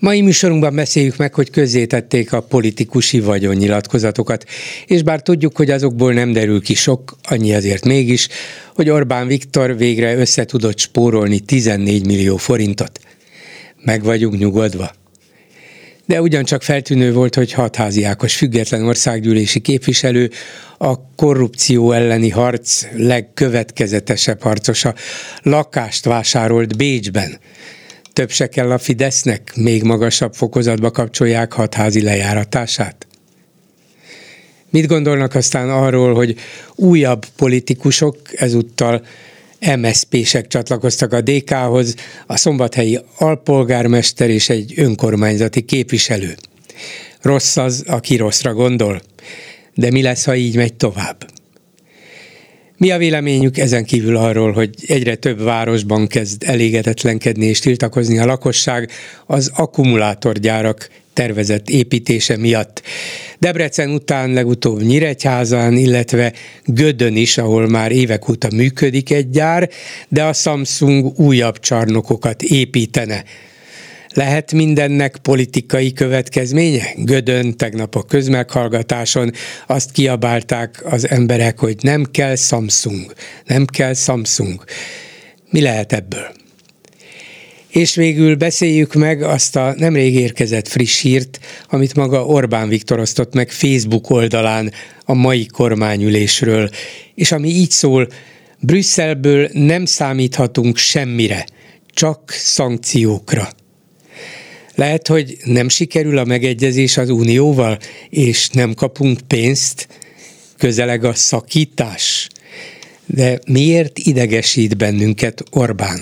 Mai műsorunkban beszéljük meg, hogy közzétették a politikusi vagyonnyilatkozatokat, és bár tudjuk, hogy azokból nem derül ki sok, annyi azért mégis, hogy Orbán Viktor végre össze tudott spórolni 14 millió forintot. Meg vagyunk nyugodva. De ugyancsak feltűnő volt, hogy hatházi Ákos független országgyűlési képviselő a korrupció elleni harc legkövetkezetesebb harcosa lakást vásárolt Bécsben több se kell a Fidesznek, még magasabb fokozatba kapcsolják hatházi lejáratását? Mit gondolnak aztán arról, hogy újabb politikusok ezúttal MSZP-sek csatlakoztak a DK-hoz, a szombathelyi alpolgármester és egy önkormányzati képviselő. Rossz az, aki rosszra gondol. De mi lesz, ha így megy tovább? Mi a véleményük ezen kívül arról, hogy egyre több városban kezd elégedetlenkedni és tiltakozni a lakosság az akkumulátorgyárak tervezett építése miatt. Debrecen után legutóbb Nyíregyházán, illetve Gödön is, ahol már évek óta működik egy gyár, de a Samsung újabb csarnokokat építene. Lehet mindennek politikai következménye? Gödön tegnap a közmeghallgatáson azt kiabálták az emberek, hogy nem kell Samsung, nem kell Samsung. Mi lehet ebből? És végül beszéljük meg azt a nemrég érkezett friss hírt, amit maga Orbán Viktor osztott meg Facebook oldalán a mai kormányülésről, és ami így szól, Brüsszelből nem számíthatunk semmire, csak szankciókra. Lehet, hogy nem sikerül a megegyezés az Unióval, és nem kapunk pénzt, közeleg a szakítás. De miért idegesít bennünket Orbán?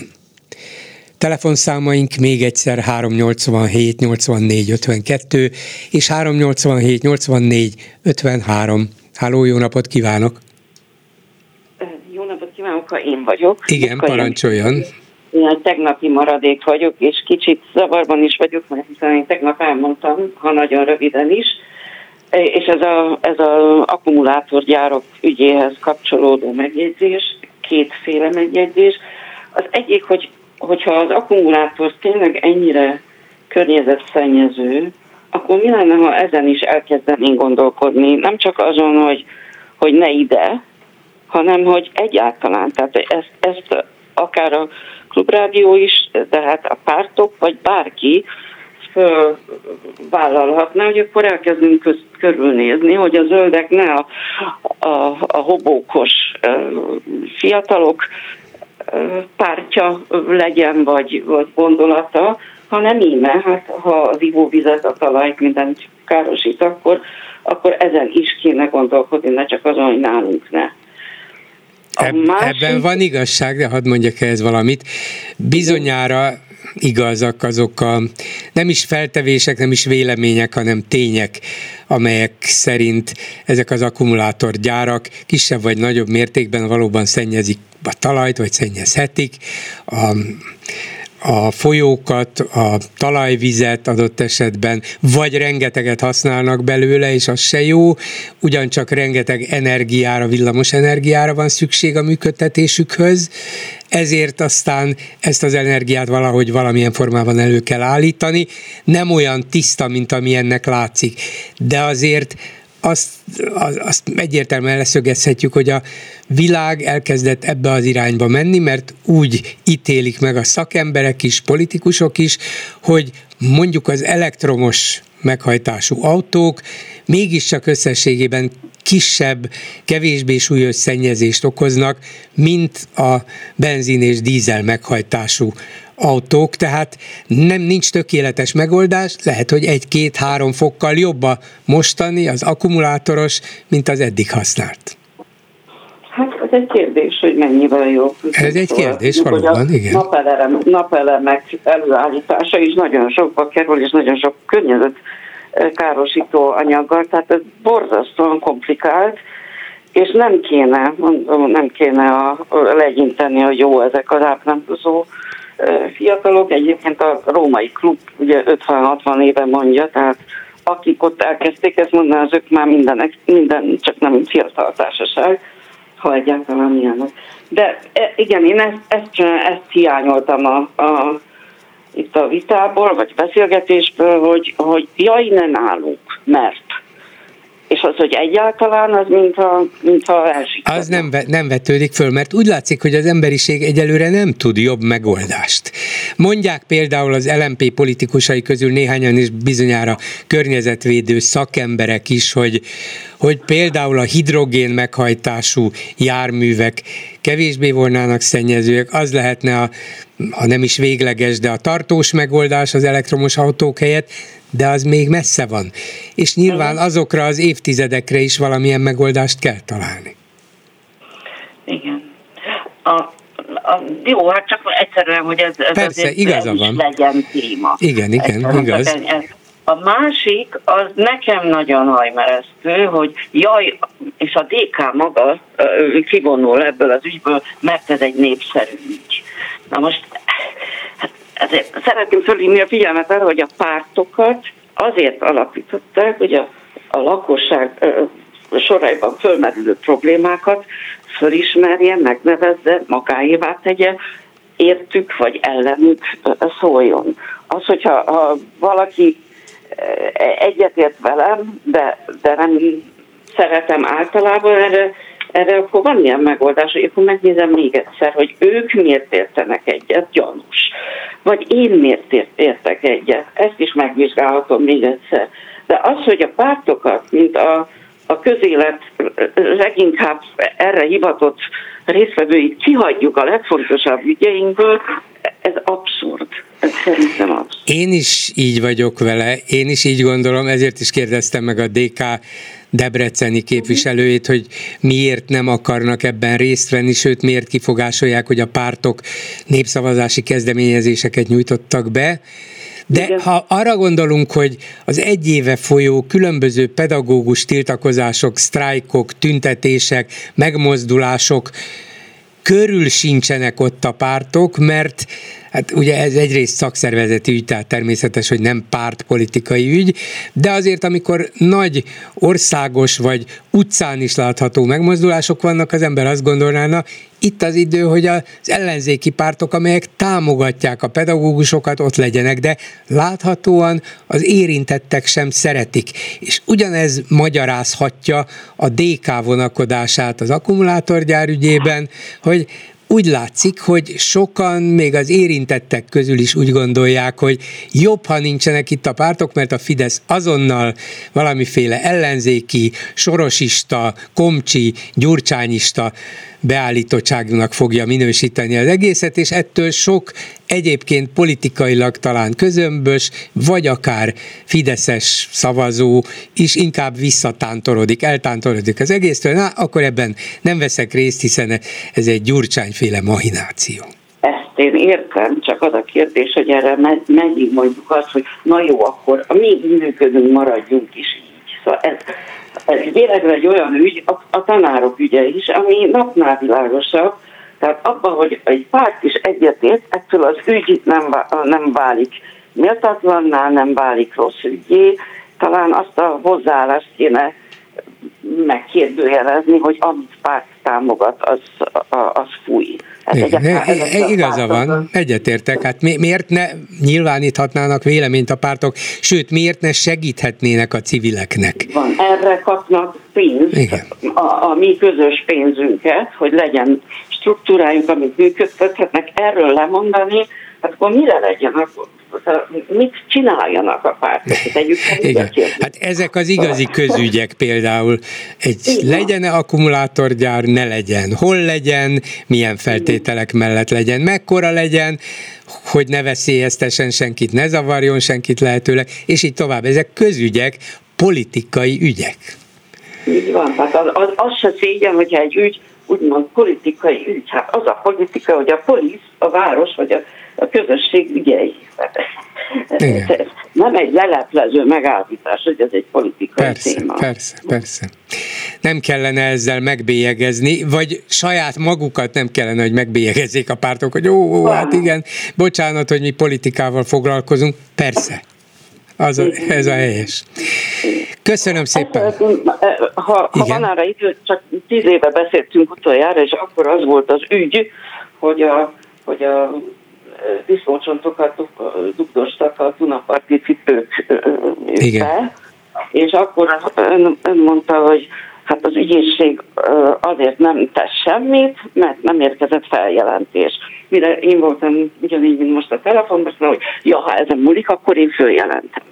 Telefonszámaink még egyszer 387 84 52 és 387 84 53. Háló, jó napot kívánok! Jó napot kívánok, ha én vagyok. Igen, parancsoljon. Én egy tegnapi maradék vagyok, és kicsit zavarban is vagyok, mert hiszen én tegnap elmondtam, ha nagyon röviden is, és ez a, ez a akkumulátorgyárok ügyéhez kapcsolódó megjegyzés, kétféle megjegyzés. Az egyik, hogy, hogyha az akkumulátor tényleg ennyire környezetszennyező, akkor mi lenne, ha ezen is elkezdenénk gondolkodni, nem csak azon, hogy, hogy ne ide, hanem hogy egyáltalán, tehát ezt, ezt akár a klubrádió is, tehát a pártok, vagy bárki vállalhatna, hogy akkor elkezdünk köz, körülnézni, hogy a zöldek ne a, a, a hobókos fiatalok pártja legyen, vagy, vagy gondolata, hanem íme, hát ha az ivóvizet, a talajt, mindent károsít, akkor, akkor ezen is kéne gondolkodni, ne csak azon, hogy nálunk ne. Eb- másik... Ebben van igazság, de hadd mondjak ehhez valamit. Bizonyára igazak azok a nem is feltevések, nem is vélemények, hanem tények, amelyek szerint ezek az akkumulátorgyárak kisebb vagy nagyobb mértékben valóban szennyezik a talajt, vagy szennyezhetik. A a folyókat, a talajvizet adott esetben, vagy rengeteget használnak belőle, és az se jó, ugyancsak rengeteg energiára, villamos energiára van szükség a működtetésükhöz, ezért aztán ezt az energiát valahogy valamilyen formában elő kell állítani. Nem olyan tiszta, mint ami ennek látszik, de azért azt, azt egyértelműen leszögezhetjük, hogy a világ elkezdett ebbe az irányba menni, mert úgy ítélik meg a szakemberek is, politikusok is, hogy mondjuk az elektromos meghajtású autók mégiscsak összességében kisebb, kevésbé súlyos szennyezést okoznak, mint a benzin és dízel meghajtású autók, tehát nem nincs tökéletes megoldás, lehet, hogy egy-két-három fokkal jobb a mostani, az akkumulátoros, mint az eddig használt. Hát ez egy kérdés, hogy mennyivel jobb. Ez egy kérdés, valóban, igen. Napelem, napelemek előállítása is nagyon sokba kerül, és nagyon sok környezet károsító anyaggal, tehát ez borzasztóan komplikált, és nem kéne, nem kéne a, legyinteni, hogy jó ezek az áprándozó fiatalok. Egyébként a római klub ugye 50-60 éve mondja, tehát akik ott elkezdték ezt mondani, az ők már minden, minden csak nem fiatal társaság, ha egyáltalán ilyenek. De e, igen, én ezt, ezt, ezt hiányoltam a, a, itt a vitából, vagy beszélgetésből, hogy, hogy jaj, ne nálunk, mert és az, hogy egyáltalán, az mintha, mintha elsikerül. Az nem, nem vetődik föl, mert úgy látszik, hogy az emberiség egyelőre nem tud jobb megoldást. Mondják például az LMP politikusai közül néhányan is bizonyára környezetvédő szakemberek is, hogy, hogy például a hidrogén meghajtású járművek kevésbé volnának szennyezőek, az lehetne a, ha nem is végleges, de a tartós megoldás az elektromos autók helyett, de az még messze van. És nyilván azokra az évtizedekre is valamilyen megoldást kell találni. Igen. A, a, jó, hát csak egyszerűen, hogy ez, ez Persze, igaza van. legyen téma. Igen, igen, egyszerűen, igaz. Ez, a másik, az nekem nagyon hajmeresztő, hogy jaj, és a DK maga kivonul ebből az ügyből, mert ez egy népszerű ügy. Na most ezért szeretném fölhívni a figyelmet arra, hogy a pártokat azért alapították, hogy a, a lakosság ö, soraiban fölmerülő problémákat fölismerje, megnevezze, magáévá tegye, értük vagy ellenük szóljon. Az, hogyha ha valaki egyetért velem, de, de nem szeretem általában, erre erre akkor van ilyen megoldás, hogy akkor megnézem még egyszer, hogy ők miért értenek egyet, gyanús. Vagy én miért értek egyet, ezt is megvizsgálhatom még egyszer. De az, hogy a pártokat, mint a, a közélet leginkább erre hivatott résztvevőit kihagyjuk a legfontosabb ügyeinkből, ez abszurd. Ez szerintem abszurd. Én is így vagyok vele, én is így gondolom, ezért is kérdeztem meg a DK debreceni képviselőjét, hogy miért nem akarnak ebben részt venni, sőt miért kifogásolják, hogy a pártok népszavazási kezdeményezéseket nyújtottak be. De Igen. ha arra gondolunk, hogy az egy éve folyó különböző pedagógus tiltakozások, sztrájkok, tüntetések, megmozdulások körül sincsenek ott a pártok, mert Hát ugye ez egyrészt szakszervezeti ügy, tehát természetes, hogy nem pártpolitikai ügy, de azért, amikor nagy országos vagy utcán is látható megmozdulások vannak, az ember azt gondolná, itt az idő, hogy az ellenzéki pártok, amelyek támogatják a pedagógusokat, ott legyenek, de láthatóan az érintettek sem szeretik. És ugyanez magyarázhatja a DK vonakodását az akkumulátorgyár ügyében, hogy úgy látszik, hogy sokan, még az érintettek közül is úgy gondolják, hogy jobb, ha nincsenek itt a pártok, mert a Fidesz azonnal valamiféle ellenzéki, sorosista, komcsi, gyurcsányista beállítottságnak fogja minősíteni az egészet, és ettől sok egyébként politikailag talán közömbös, vagy akár fideszes szavazó is inkább visszatántorodik, eltántorodik az egésztől, na, akkor ebben nem veszek részt, hiszen ez egy gyurcsányféle mahináció. Ezt én értem, csak az a kérdés, hogy erre meddig mondjuk azt, hogy na jó, akkor mi működünk, maradjunk is így. Szóval ez, ez véletlenül egy olyan ügy, a, a tanárok ügye is, ami napnál világosabb, tehát abban, hogy egy párt is egyetért, ettől az ügy nem, nem válik méltatlanná, nem válik rossz ügyé, talán azt a hozzáállást kéne megkérdőjelezni, hogy amit párt támogat, az, az fúj. Hát Igen, e, igaza van, egyetértek. Hát mi, miért ne nyilváníthatnának véleményt a pártok, sőt, miért ne segíthetnének a civileknek? Van, erre kapnak pénzt, Igen. A, a mi közös pénzünket, hogy legyen struktúrájuk, amit működtethetnek, erről lemondani, hát akkor mire legyen akkor mit csináljanak a pártok. Igen. Hát ezek az igazi közügyek például. Egy Igen. legyen -e akkumulátorgyár, ne legyen. Hol legyen, milyen feltételek mellett legyen, mekkora legyen, hogy ne veszélyeztesen senkit, ne zavarjon senkit lehetőleg, és így tovább. Ezek közügyek, politikai ügyek. Így van, hát az, az, az se szégyen, hogyha egy ügy úgymond politikai ügy. Hát az a politika, hogy a polisz, a város vagy a a közösség ügyei. Igen. Nem egy leleplező megállítás, hogy ez egy politikai persze, téma. Persze, persze. Nem kellene ezzel megbélyegezni, vagy saját magukat nem kellene, hogy megbélyegezzék a pártok, hogy ó, ó hát igen, bocsánat, hogy mi politikával foglalkozunk. Persze, az a, ez a helyes. Köszönöm szépen. Ha, ha van arra idő, csak tíz éve beszéltünk utoljára, és akkor az volt az ügy, hogy a, hogy a disznócsontokat dugdostak a Dunaparti cipők Igen. és akkor mondta, hogy hát az ügyészség azért nem tesz semmit, mert nem érkezett feljelentés. Mire én voltam ugyanígy, mint most a telefonban, hogy ja, ha ezen múlik, akkor én följelentem.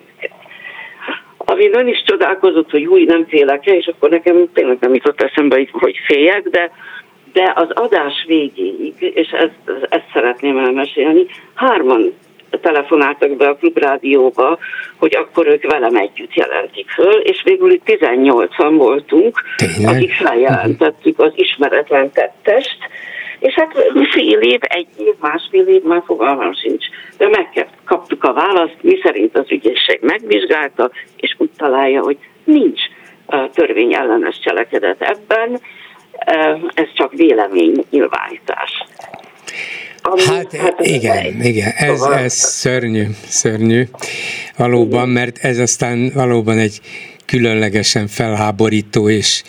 Amin ön is csodálkozott, hogy új, nem félek és akkor nekem tényleg nem jutott eszembe, hogy féljek, de de az adás végéig, és ezt, ezt szeretném elmesélni, hárman telefonáltak be a klubrádióba, hogy akkor ők velem együtt jelentik föl, és végül itt 18-an voltunk, Tényleg? akik feljelentettük az ismeretlen tettest, és hát fél év, egy év, másfél év, már fogalmam sincs. De megkaptuk a választ, mi szerint az ügyészség megvizsgálta, és úgy találja, hogy nincs törvényellenes cselekedet ebben, ez csak vélemény nyilvánítás. Ami, hát, hát igen, igen, ez, szóval- ez szörnyű, szörnyű, valóban, mert ez aztán valóban egy különlegesen felháborító és,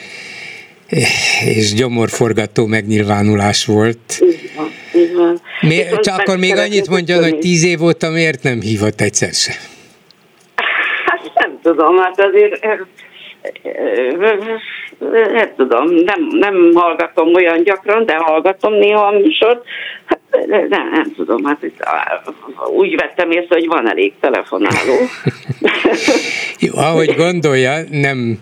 és gyomorforgató megnyilvánulás volt. Így van, így van. Mi, csak akkor még annyit mondjon, hogy tíz év óta miért nem hívott egyszer se? Hát nem tudom, hát azért nem tudom, nem, nem hallgatom olyan gyakran, de hallgatom néha a műsort. Hát, nem, nem tudom, hát itt, úgy vettem észre, hogy van elég telefonáló. Jó, ahogy gondolja, nem,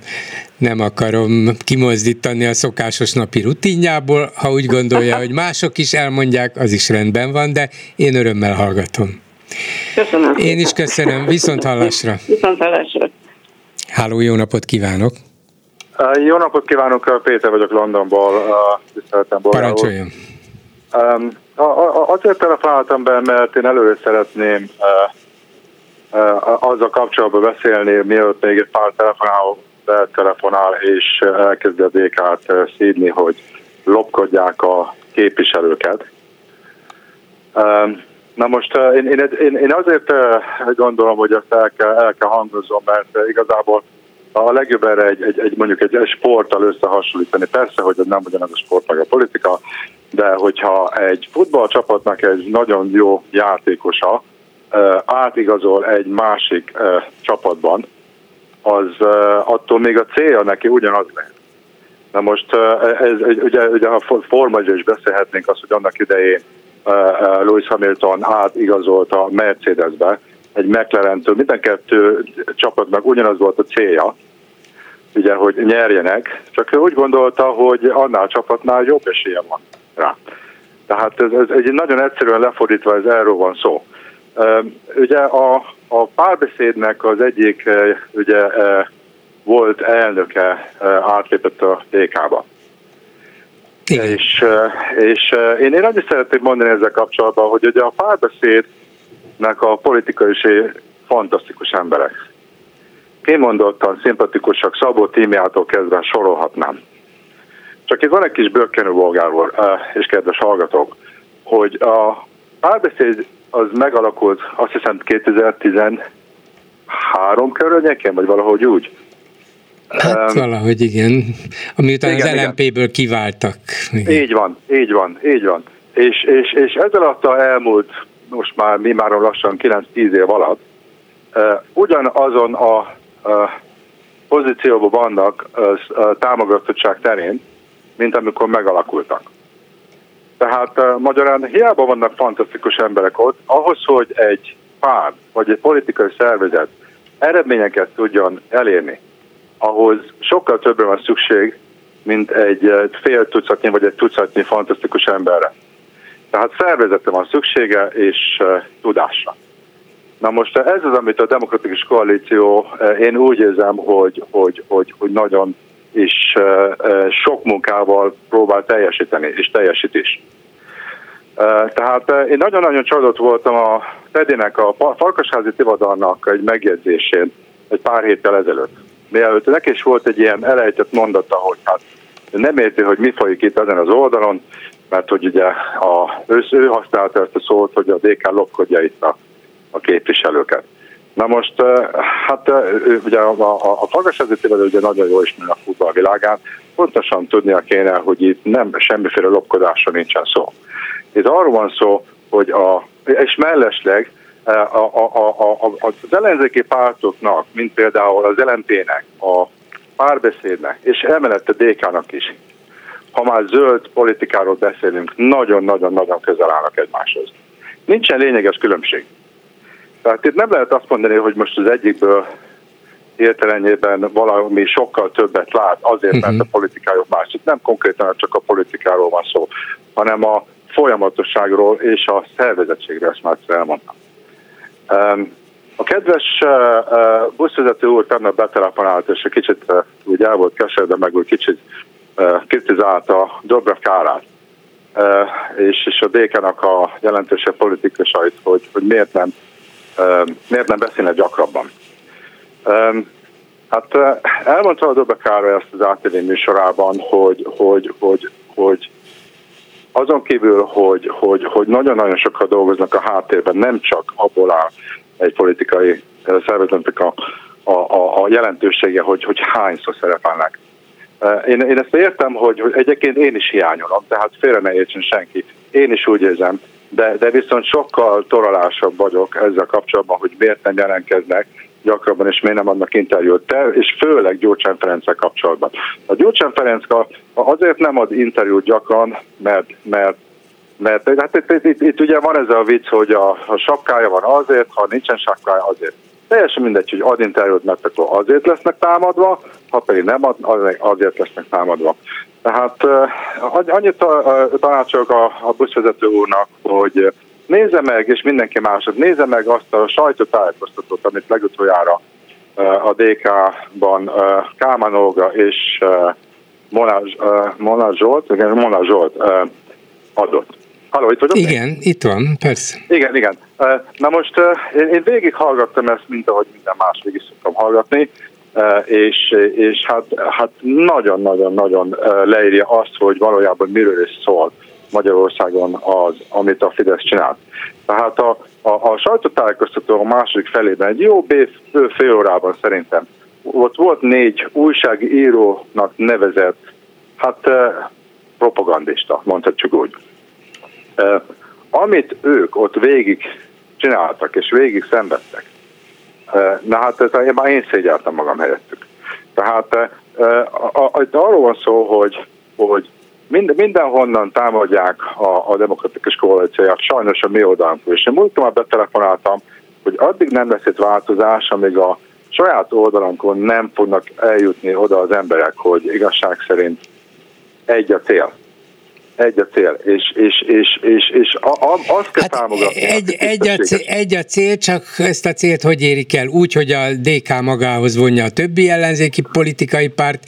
nem akarom kimozdítani a szokásos napi rutinjából, ha úgy gondolja, hogy mások is elmondják, az is rendben van, de én örömmel hallgatom. Köszönöm. Én is köszönöm, viszont hallásra. Viszont hallásra. Háló, jó napot kívánok! Jó napot kívánok, Péter vagyok Londonból, tiszteletem Parancsoljon! Azért telefonáltam be, mert én előre szeretném azzal kapcsolatban beszélni, mielőtt még egy pár telefonál, telefonál és elkezdi a DK-t szídni, hogy lopkodják a képviselőket. Na most én, én, én, én azért gondolom, hogy ezt el kell, el kell hangozom, mert igazából a legjobb erre egy, egy, egy mondjuk egy, egy sporttal összehasonlítani. Persze, hogy nem ugyanaz a sport, meg a politika, de hogyha egy futballcsapatnak egy nagyon jó játékosa átigazol egy másik csapatban, az attól még a célja neki ugyanaz lehet. Na most ez, ugye, ugye a Forma is beszélhetnénk azt, hogy annak idején Lewis Hamilton átigazolt a Mercedesbe, egy McLaren-től, minden kettő csapatnak ugyanaz volt a célja, ugye, hogy nyerjenek, csak ő úgy gondolta, hogy annál a csapatnál jobb esélye van rá. Tehát ez, ez egy nagyon egyszerűen lefordítva, ez erről van szó. Ugye a, a párbeszédnek az egyik ugye, volt elnöke átlépett a DK-ba. És, és én, én annyit szeretnék mondani ezzel kapcsolatban, hogy ugye a párbeszédnek a politikai fantasztikus emberek. Kimondottan szimpatikusak Szabó Tímiától kezdve sorolhatnám. Csak itt van egy kis bőkkenő bolgár és kedves hallgatók, hogy a párbeszéd az megalakult azt hiszem 2013 környékén, vagy valahogy úgy. Hát um, valahogy igen, amiután igen, az LMP-ből kiváltak. Igen. Így van, így van, így van. És, és, és ez alatt a elmúlt, most már mi már lassan 9-10 év alatt, uh, ugyanazon a uh, pozícióban vannak uh, támogatottság terén, mint amikor megalakultak. Tehát uh, magyarán hiába vannak fantasztikus emberek ott, ahhoz, hogy egy párt vagy egy politikai szervezet eredményeket tudjon elérni, ahhoz sokkal többre van szükség, mint egy fél tucatnyi vagy egy tucatnyi fantasztikus emberre. Tehát szervezete van szüksége és tudásra. Na most ez az, amit a demokratikus koalíció, én úgy érzem, hogy, hogy, hogy, hogy nagyon is sok munkával próbál teljesíteni, és teljesít is. Tehát én nagyon-nagyon csalódott voltam a Tedének, a Farkasházi Tivadalnak egy megjegyzésén egy pár héttel ezelőtt. Neki is volt egy ilyen elejtett mondata, hogy hát nem érti, hogy mi folyik itt ezen az oldalon, mert hogy ugye a, ő, ő használta ezt a szót, hogy a DK lopkodja itt a, a képviselőket. Na most, hát ugye a, a, a Farkasházi Tivadal ugye nagyon jól ismeri a futballvilágán, pontosan tudnia kéne, hogy itt nem semmiféle lopkodásra nincsen szó. Itt arról van szó, hogy a, és mellesleg a, a, a, a, az ellenzéki pártoknak, mint például az LMP-nek, a párbeszédnek, és emellett a DK-nak is, ha már zöld politikáról beszélünk, nagyon-nagyon-nagyon közel állnak egymáshoz. Nincsen lényeges különbség. Tehát itt nem lehet azt mondani, hogy most az egyikből értelemében valami sokkal többet lát, azért, mert mhm. a politikájuk másik. Nem konkrétan csak a politikáról van szó, hanem a folyamatosságról és a szervezettségről, ezt már elmondtam. A kedves buszvezető úr tegnap betelefonált, és egy kicsit úgy el volt keserve, meg úgy kicsit kritizálta Dobrev Kárát, és, és a DK-nak a jelentősebb politikusait, hogy, hogy miért, nem, miért nem beszélne gyakrabban. Hát elmondta a Dobrev Kára ezt az ATV műsorában, hogy, hogy, hogy, hogy azon kívül, hogy, hogy, hogy nagyon-nagyon sokan dolgoznak a háttérben, nem csak abból áll egy politikai szervezetnek a, a, a, a jelentősége, hogy, hogy hányszor szerepelnek. Én, én ezt értem, hogy, hogy egyébként én is hiányolom, tehát félre ne értsen senki. Én is úgy érzem, de, de viszont sokkal toralásabb vagyok ezzel kapcsolatban, hogy miért nem jelentkeznek, gyakrabban, és miért nem adnak interjút, te, és főleg Gyurcsány Ferenccel kapcsolatban. A Gyurcsány Ferenc azért nem ad interjút gyakran, mert, mert mert hát itt, itt, itt, itt ugye van ez a vicc, hogy a, a sapkája van azért, ha nincsen sapkája azért. Teljesen mindegy, hogy ad interjút, mert akkor azért lesznek támadva, ha pedig nem ad, azért lesznek támadva. Tehát annyit tanácsolok a, a buszvezető úrnak, hogy nézze meg, és mindenki másod, nézze meg azt a sajtótájékoztatót, amit legutoljára a DK-ban Kálmán Olga és Mona Zsolt, igen, Mona Zsolt adott. Halló, itt vagyok? Igen, még? itt van, persze. Igen, igen. Na most én, én végig hallgattam ezt, mint ahogy minden más végig szoktam hallgatni, és, és hát, hát nagyon-nagyon-nagyon leírja azt, hogy valójában miről is szól Magyarországon az, amit a Fidesz csinált. Tehát a, a, a sajtótájékoztató a második felében egy jó bő fél órában szerintem ott volt négy újságírónak nevezett, hát propagandista, mondhatjuk úgy. Amit ők ott végig csináltak és végig szenvedtek, na hát ez, már én szégyeltem magam helyettük. Tehát itt arról van szó, hogy, hogy minden, mindenhonnan támadják a, a demokratikus koalícióját, sajnos a mi oldalunkról. És én múltkor már betelefonáltam, hogy addig nem lesz itt változás, amíg a saját oldalunkon nem fognak eljutni oda az emberek, hogy igazság szerint egy a cél egy a cél, és, és, és, és, és a, a, azt kell hát támogatni. Egy, egy, a cél, egy a cél, csak ezt a célt hogy érik el? Úgy, hogy a DK magához vonja a többi ellenzéki politikai párt,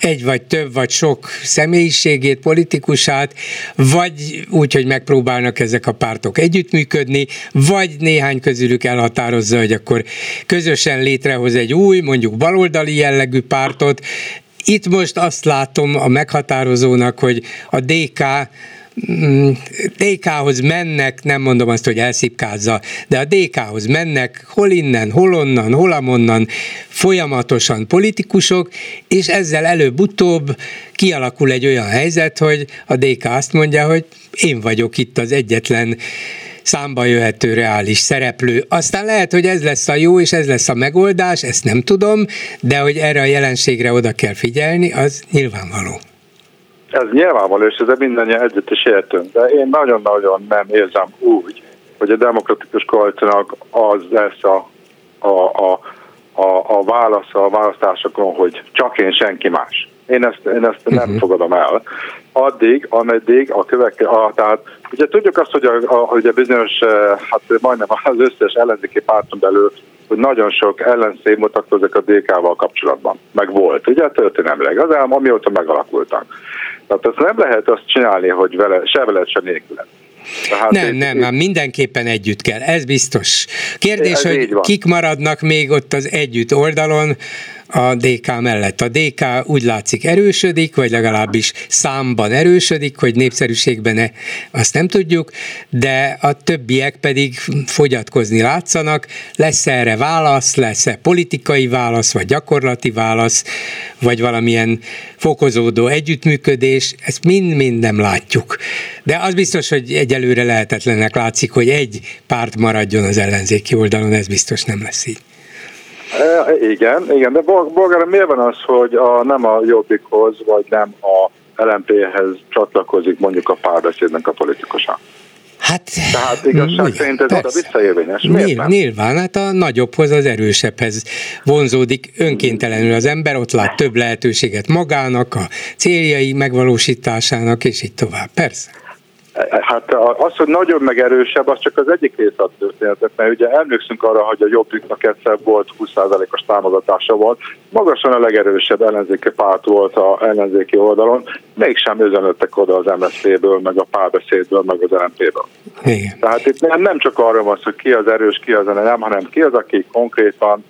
egy vagy több vagy sok személyiségét, politikusát, vagy úgy, hogy megpróbálnak ezek a pártok együttműködni, vagy néhány közülük elhatározza, hogy akkor közösen létrehoz egy új, mondjuk baloldali jellegű pártot, itt most azt látom a meghatározónak, hogy a DK DK-hoz mennek, nem mondom azt, hogy elszipkázza, de a DK-hoz mennek hol innen, hol onnan, hol amonnan folyamatosan politikusok, és ezzel előbb-utóbb kialakul egy olyan helyzet, hogy a DK azt mondja, hogy én vagyok itt az egyetlen számba jöhető reális szereplő. Aztán lehet, hogy ez lesz a jó, és ez lesz a megoldás, ezt nem tudom, de hogy erre a jelenségre oda kell figyelni, az nyilvánvaló. Ez nyilvánvaló, és ezzel mindannyian együtt is értünk, de én nagyon-nagyon nem érzem úgy, hogy a demokratikus koalíciónak az lesz a, a, a, a, a válasz a választásokon, hogy csak én, senki más. Én ezt, én ezt uh-huh. nem mhm. fogadom el. Addig, ameddig a következő, tehát ugye tudjuk azt, hogy a, a, hogy a bizonyos, eh, hát majdnem az összes ellenzéki párton belül, hogy nagyon sok ellenszép mutatkozik a DK-val kapcsolatban. Meg volt, ugye történelmileg, az elm, amióta megalakultak. Tehát azt nem lehet azt csinálni, hogy vele, se veled, se nélkül. Tehát nem, itt, nem, itt... mindenképpen együtt kell, ez biztos. Kérdés, ez hogy kik maradnak még ott az együtt oldalon, a DK mellett. A DK úgy látszik erősödik, vagy legalábbis számban erősödik, hogy népszerűségben azt nem tudjuk, de a többiek pedig fogyatkozni látszanak. Lesz erre válasz, lesz-e politikai válasz, vagy gyakorlati válasz, vagy valamilyen fokozódó együttműködés, ezt mind-mind nem látjuk. De az biztos, hogy egyelőre lehetetlennek látszik, hogy egy párt maradjon az ellenzéki oldalon, ez biztos nem lesz így. E, igen, igen, de Bolgára miért van az, hogy a, nem a Jobbikhoz, vagy nem a LMP-hez csatlakozik mondjuk a párbeszédnek a politikusa? Hát, Tehát igazság szerint ez a visszaérvényes. Miért Nyilván, hát a nagyobbhoz, az erősebbhez vonzódik önkéntelenül az ember, ott lát több lehetőséget magának, a céljai megvalósításának, és így tovább. Persze. Hát az, hogy nagyobb meg erősebb, az csak az egyik része a történetet, mert ugye emlékszünk arra, hogy a Jobbiknak egyszer volt 20%-os támogatása volt, magasan a legerősebb ellenzéki párt volt a ellenzéki oldalon, mégsem üzenöttek oda az MSZP-ből, meg a párbeszédből, meg az LMP-ből. Igen. Tehát itt nem, nem csak arra van szó, hogy ki az erős, ki az nem, hanem ki az, aki konkrétan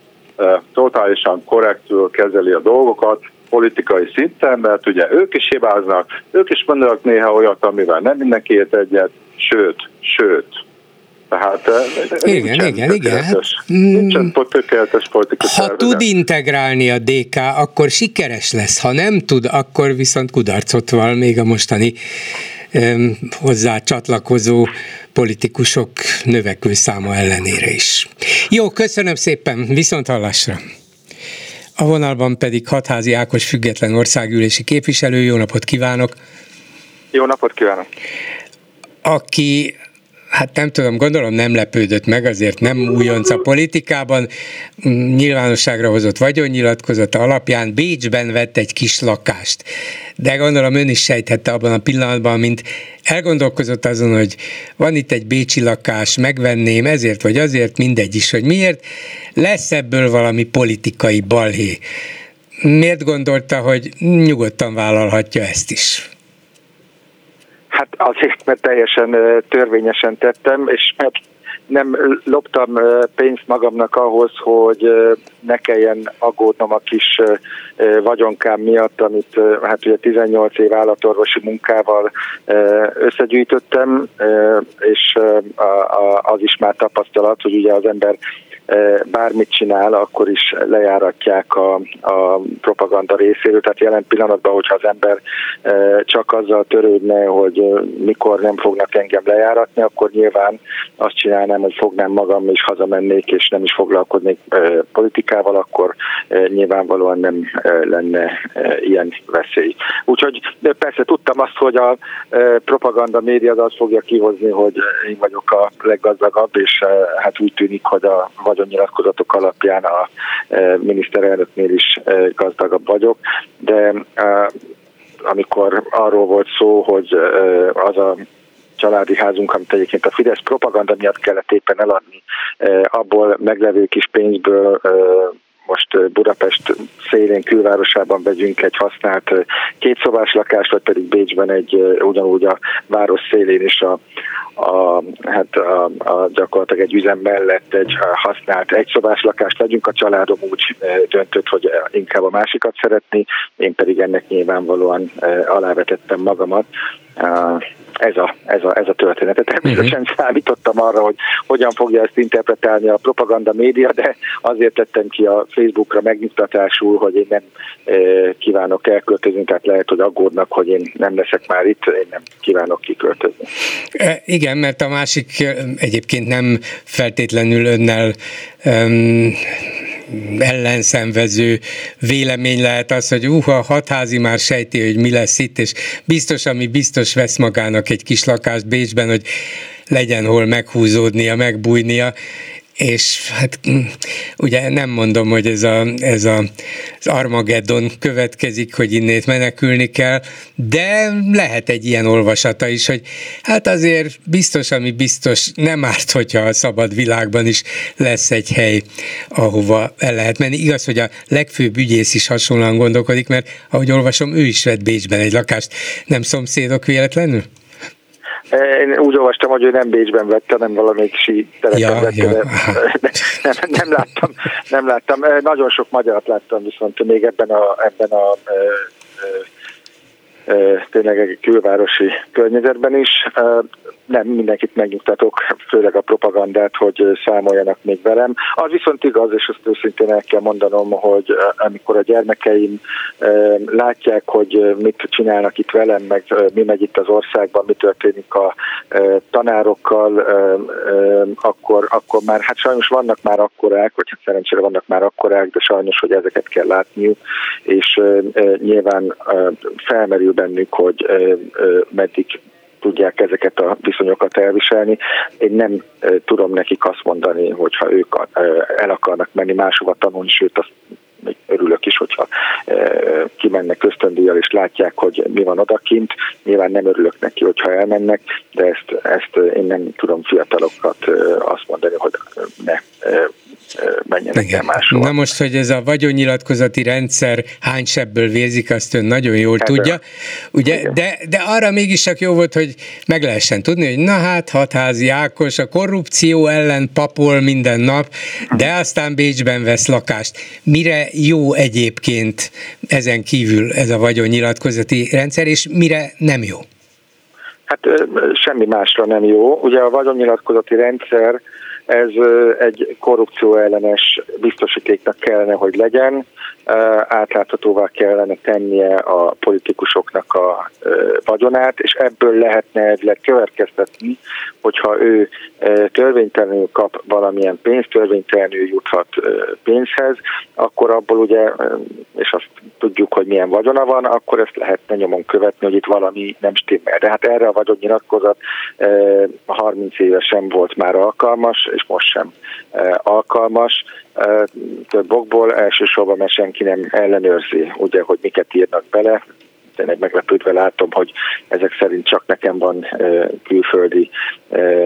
totálisan korrektül kezeli a dolgokat, politikai szinten, mert ugye ők is hibáznak, ők is mondanak néha olyat, amivel nem mindenki ért egyet, sőt, sőt, tehát eh, igen, igen, igen. Hát, nincsen tökéletes politikai Ha szervezet. tud integrálni a DK, akkor sikeres lesz. Ha nem tud, akkor viszont kudarcot val még a mostani um, hozzá csatlakozó politikusok növekvő száma ellenére is. Jó, köszönöm szépen, viszont hallásra! A vonalban pedig Hatházi Ákos független országgyűlési képviselő. Jó napot kívánok! Jó napot kívánok! Aki hát nem tudom, gondolom nem lepődött meg, azért nem újonc a politikában, nyilvánosságra hozott vagyonnyilatkozata alapján Bécsben vett egy kis lakást. De gondolom ön is sejthette abban a pillanatban, mint elgondolkozott azon, hogy van itt egy bécsi lakás, megvenném ezért vagy azért, mindegy is, hogy miért, lesz ebből valami politikai balhé. Miért gondolta, hogy nyugodtan vállalhatja ezt is? Hát azért, mert teljesen törvényesen tettem, és mert nem loptam pénzt magamnak ahhoz, hogy ne kelljen aggódnom a kis vagyonkám miatt, amit hát ugye 18 év állatorvosi munkával összegyűjtöttem, és az is már tapasztalat, hogy ugye az ember bármit csinál, akkor is lejáratják a, a propaganda részéről. Tehát jelen pillanatban, hogyha az ember csak azzal törődne, hogy mikor nem fognak engem lejáratni, akkor nyilván azt csinálnám, hogy fognám magam és hazamennék, és nem is foglalkoznék politikával, akkor nyilvánvalóan nem lenne ilyen veszély. Úgyhogy persze tudtam azt, hogy a propaganda média az fogja kihozni, hogy én vagyok a leggazdagabb, és hát úgy tűnik, hogy a vagyonnyilatkozatok alapján a e, miniszterelnöknél is e, gazdagabb vagyok, de e, amikor arról volt szó, hogy az a családi házunk, amit egyébként a Fidesz propaganda miatt kellett éppen eladni, abból meglevő kis pénzből most Budapest szélén külvárosában vegyünk egy használt kétszobás lakást, vagy pedig Bécsben egy ugyanúgy a város szélén is a, a, hát a, a, gyakorlatilag egy üzem mellett egy használt egyszobás lakást vegyünk. A családom úgy döntött, hogy inkább a másikat szeretni, én pedig ennek nyilvánvalóan alávetettem magamat ez a, ez a, ez a történet. Természetesen uh-huh. számítottam arra, hogy hogyan fogja ezt interpretálni a propaganda média, de azért tettem ki a Facebookra megnyugtatásul, hogy én nem e, kívánok elköltözni, tehát lehet, hogy aggódnak, hogy én nem leszek már itt, én nem kívánok kiköltözni. E, igen, mert a másik egyébként nem feltétlenül önnel um, ellenszenvező vélemény lehet az, hogy uha, a hatházi már sejti, hogy mi lesz itt, és biztos, ami biztos vesz magának egy kis lakást Bécsben, hogy legyen hol meghúzódnia, megbújnia. És hát mm, ugye nem mondom, hogy ez, a, ez a, az Armageddon következik, hogy innét menekülni kell, de lehet egy ilyen olvasata is, hogy hát azért biztos, ami biztos, nem árt, hogyha a szabad világban is lesz egy hely, ahova el lehet menni. Igaz, hogy a legfőbb ügyész is hasonlóan gondolkodik, mert ahogy olvasom, ő is vett Bécsben egy lakást. Nem szomszédok véletlenül? Én úgy olvastam, hogy ő nem Bécsben vette, hanem valamelyik sí ja, vette, ja. De nem, nem, láttam, nem láttam. Nagyon sok magyart láttam viszont még ebben a, ebben a tényleg egy külvárosi környezetben is. Nem mindenkit megnyugtatok, főleg a propagandát, hogy számoljanak még velem. Az viszont igaz, és azt őszintén el kell mondanom, hogy amikor a gyermekeim látják, hogy mit csinálnak itt velem, meg mi megy itt az országban, mi történik a tanárokkal, akkor, akkor már, hát sajnos vannak már akkorák, vagy hát szerencsére vannak már akkorák, de sajnos, hogy ezeket kell látniuk, és nyilván felmerül bennük, hogy meddig tudják ezeket a viszonyokat elviselni. Én nem tudom nekik azt mondani, hogyha ők el akarnak menni máshova tanulni, sőt azt még örülök is, hogyha kimennek ösztöndíjjal és látják, hogy mi van odakint. Nyilván nem örülök neki, hogyha elmennek, de ezt, ezt én nem tudom fiatalokat azt mondani, hogy ne menjenek Igen. el máshova. Na most, hogy ez a vagyonnyilatkozati rendszer hány sebből vérzik, azt ön nagyon jól Ebből. tudja. Ugye, de, de arra mégis csak jó volt, hogy meg lehessen tudni, hogy na hát, hatházi Ákos a korrupció ellen papol minden nap, de aztán Bécsben vesz lakást. Mire jó egyébként ezen kívül ez a vagyonnyilatkozati rendszer, és mire nem jó? Hát semmi másra nem jó. Ugye a vagyonnyilatkozati rendszer ez egy korrupció ellenes biztosítéknak kellene, hogy legyen, átláthatóvá kellene tennie a politikusoknak a vagyonát, és ebből lehetne ezzel következtetni, hogyha ő törvénytelenül kap valamilyen pénzt, törvénytelenül juthat pénzhez, akkor abból ugye, és azt tudjuk, hogy milyen vagyona van, akkor ezt lehetne nyomon követni, hogy itt valami nem stimmel. De hát erre a vagyonnyilatkozat 30 évesen volt már alkalmas, és most sem alkalmas több okból, elsősorban mert senki nem ellenőrzi, ugye, hogy miket írnak bele, tényleg meglepődve látom, hogy ezek szerint csak nekem van külföldi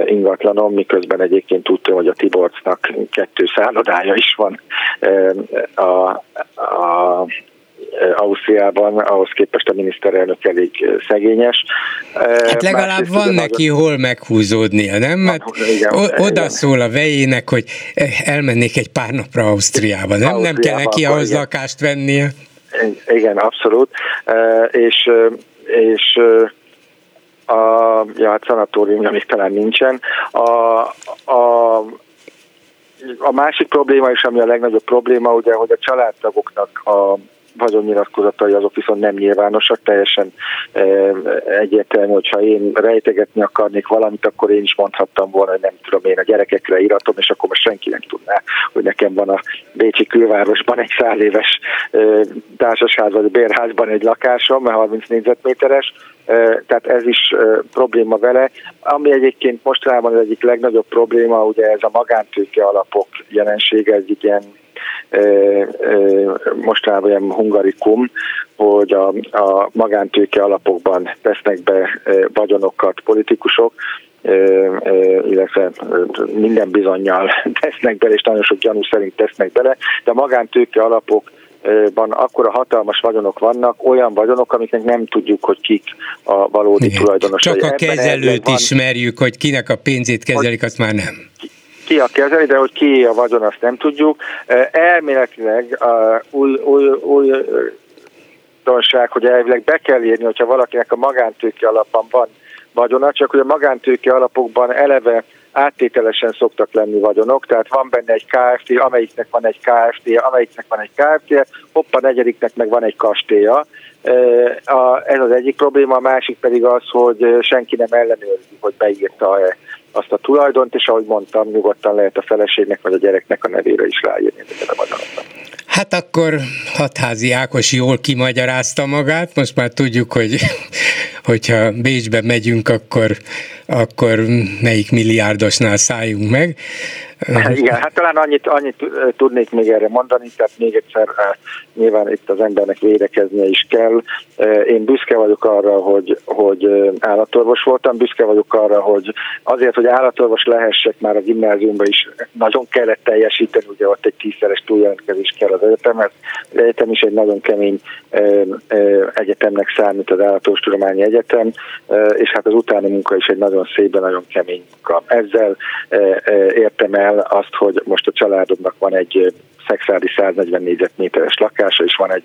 ingatlanom, miközben egyébként tudtam, hogy a Tiborcnak kettő szállodája is van a, a Ausztriában, ahhoz képest a miniszterelnök elég szegényes. Hát legalább van neki nagyon... hol meghúzódnia, nem? Mert igen, oda igen. szól a vejének, hogy elmennék egy pár napra Ausztriába, nem? Ausztriába, nem kell neki ahhoz igen. lakást vennie. Igen, abszolút. És, és a, ja, hát szanatórium még talán nincsen. A, a, a másik probléma is, ami a legnagyobb probléma, ugye, hogy a családtagoknak a vagyonnyilatkozatai azok viszont nem nyilvánosak, teljesen e, egyértelmű, hogyha én rejtegetni akarnék valamit, akkor én is mondhattam volna, hogy nem tudom én a gyerekekre iratom, és akkor most senki nem tudná, hogy nekem van a Bécsi külvárosban egy száz éves e, társasház vagy bérházban egy lakásom, mert 30 négyzetméteres, e, tehát ez is probléma vele. Ami egyébként mostanában az egyik legnagyobb probléma, ugye ez a magántőke alapok jelensége, ez ilyen mostanában ilyen hungarikum, hogy a, a magántőke alapokban tesznek be vagyonokat politikusok, illetve minden bizonyal tesznek bele, és nagyon sok gyanú szerint tesznek bele, de a magántőke alapok van akkora hatalmas vagyonok vannak, olyan vagyonok, amiknek nem tudjuk, hogy kik a valódi Igen. tulajdonosai. Csak a kezelőt ismerjük, hogy kinek a pénzét kezelik, azt már nem ki a kezeli, de hogy ki a vagyon, azt nem tudjuk. Elméletileg új, új, új hogy elvileg be kell írni, hogyha valakinek a magántőke alapban van vagyona, csak hogy a magántőke alapokban eleve áttételesen szoktak lenni vagyonok, tehát van benne egy KFT, amelyiknek van egy KFT, amelyiknek van egy KFT, hoppa negyediknek meg van egy kastélya. Ez az egyik probléma, a másik pedig az, hogy senki nem ellenőrzi, hogy beírta-e azt a tulajdont, és ahogy mondtam, nyugodtan lehet a feleségnek vagy a gyereknek a nevére is ráírni ezeket a vagyonoknak. Hát akkor Hatházi Ákos jól kimagyarázta magát, most már tudjuk, hogy hogyha Bécsbe megyünk, akkor, akkor melyik milliárdosnál szálljunk meg. Igen, hát talán annyit, annyit tudnék még erre mondani, tehát még egyszer nyilván itt az embernek védekeznie is kell. Én büszke vagyok arra, hogy, hogy állatorvos voltam, büszke vagyok arra, hogy azért, hogy állatorvos lehessek már a gimnáziumban is nagyon kellett teljesíteni, ugye ott egy tízszeres túljelentkezés kell az egyetemhez. Az egyetem is egy nagyon kemény egyetemnek számít az Állatorvostudományi Egyetem, és hát az utáni munka is egy nagyon szép, nagyon kemény munka. Ezzel értem el azt, hogy most a családomnak van egy Szexádi 140 négyzetméteres lakása, és van egy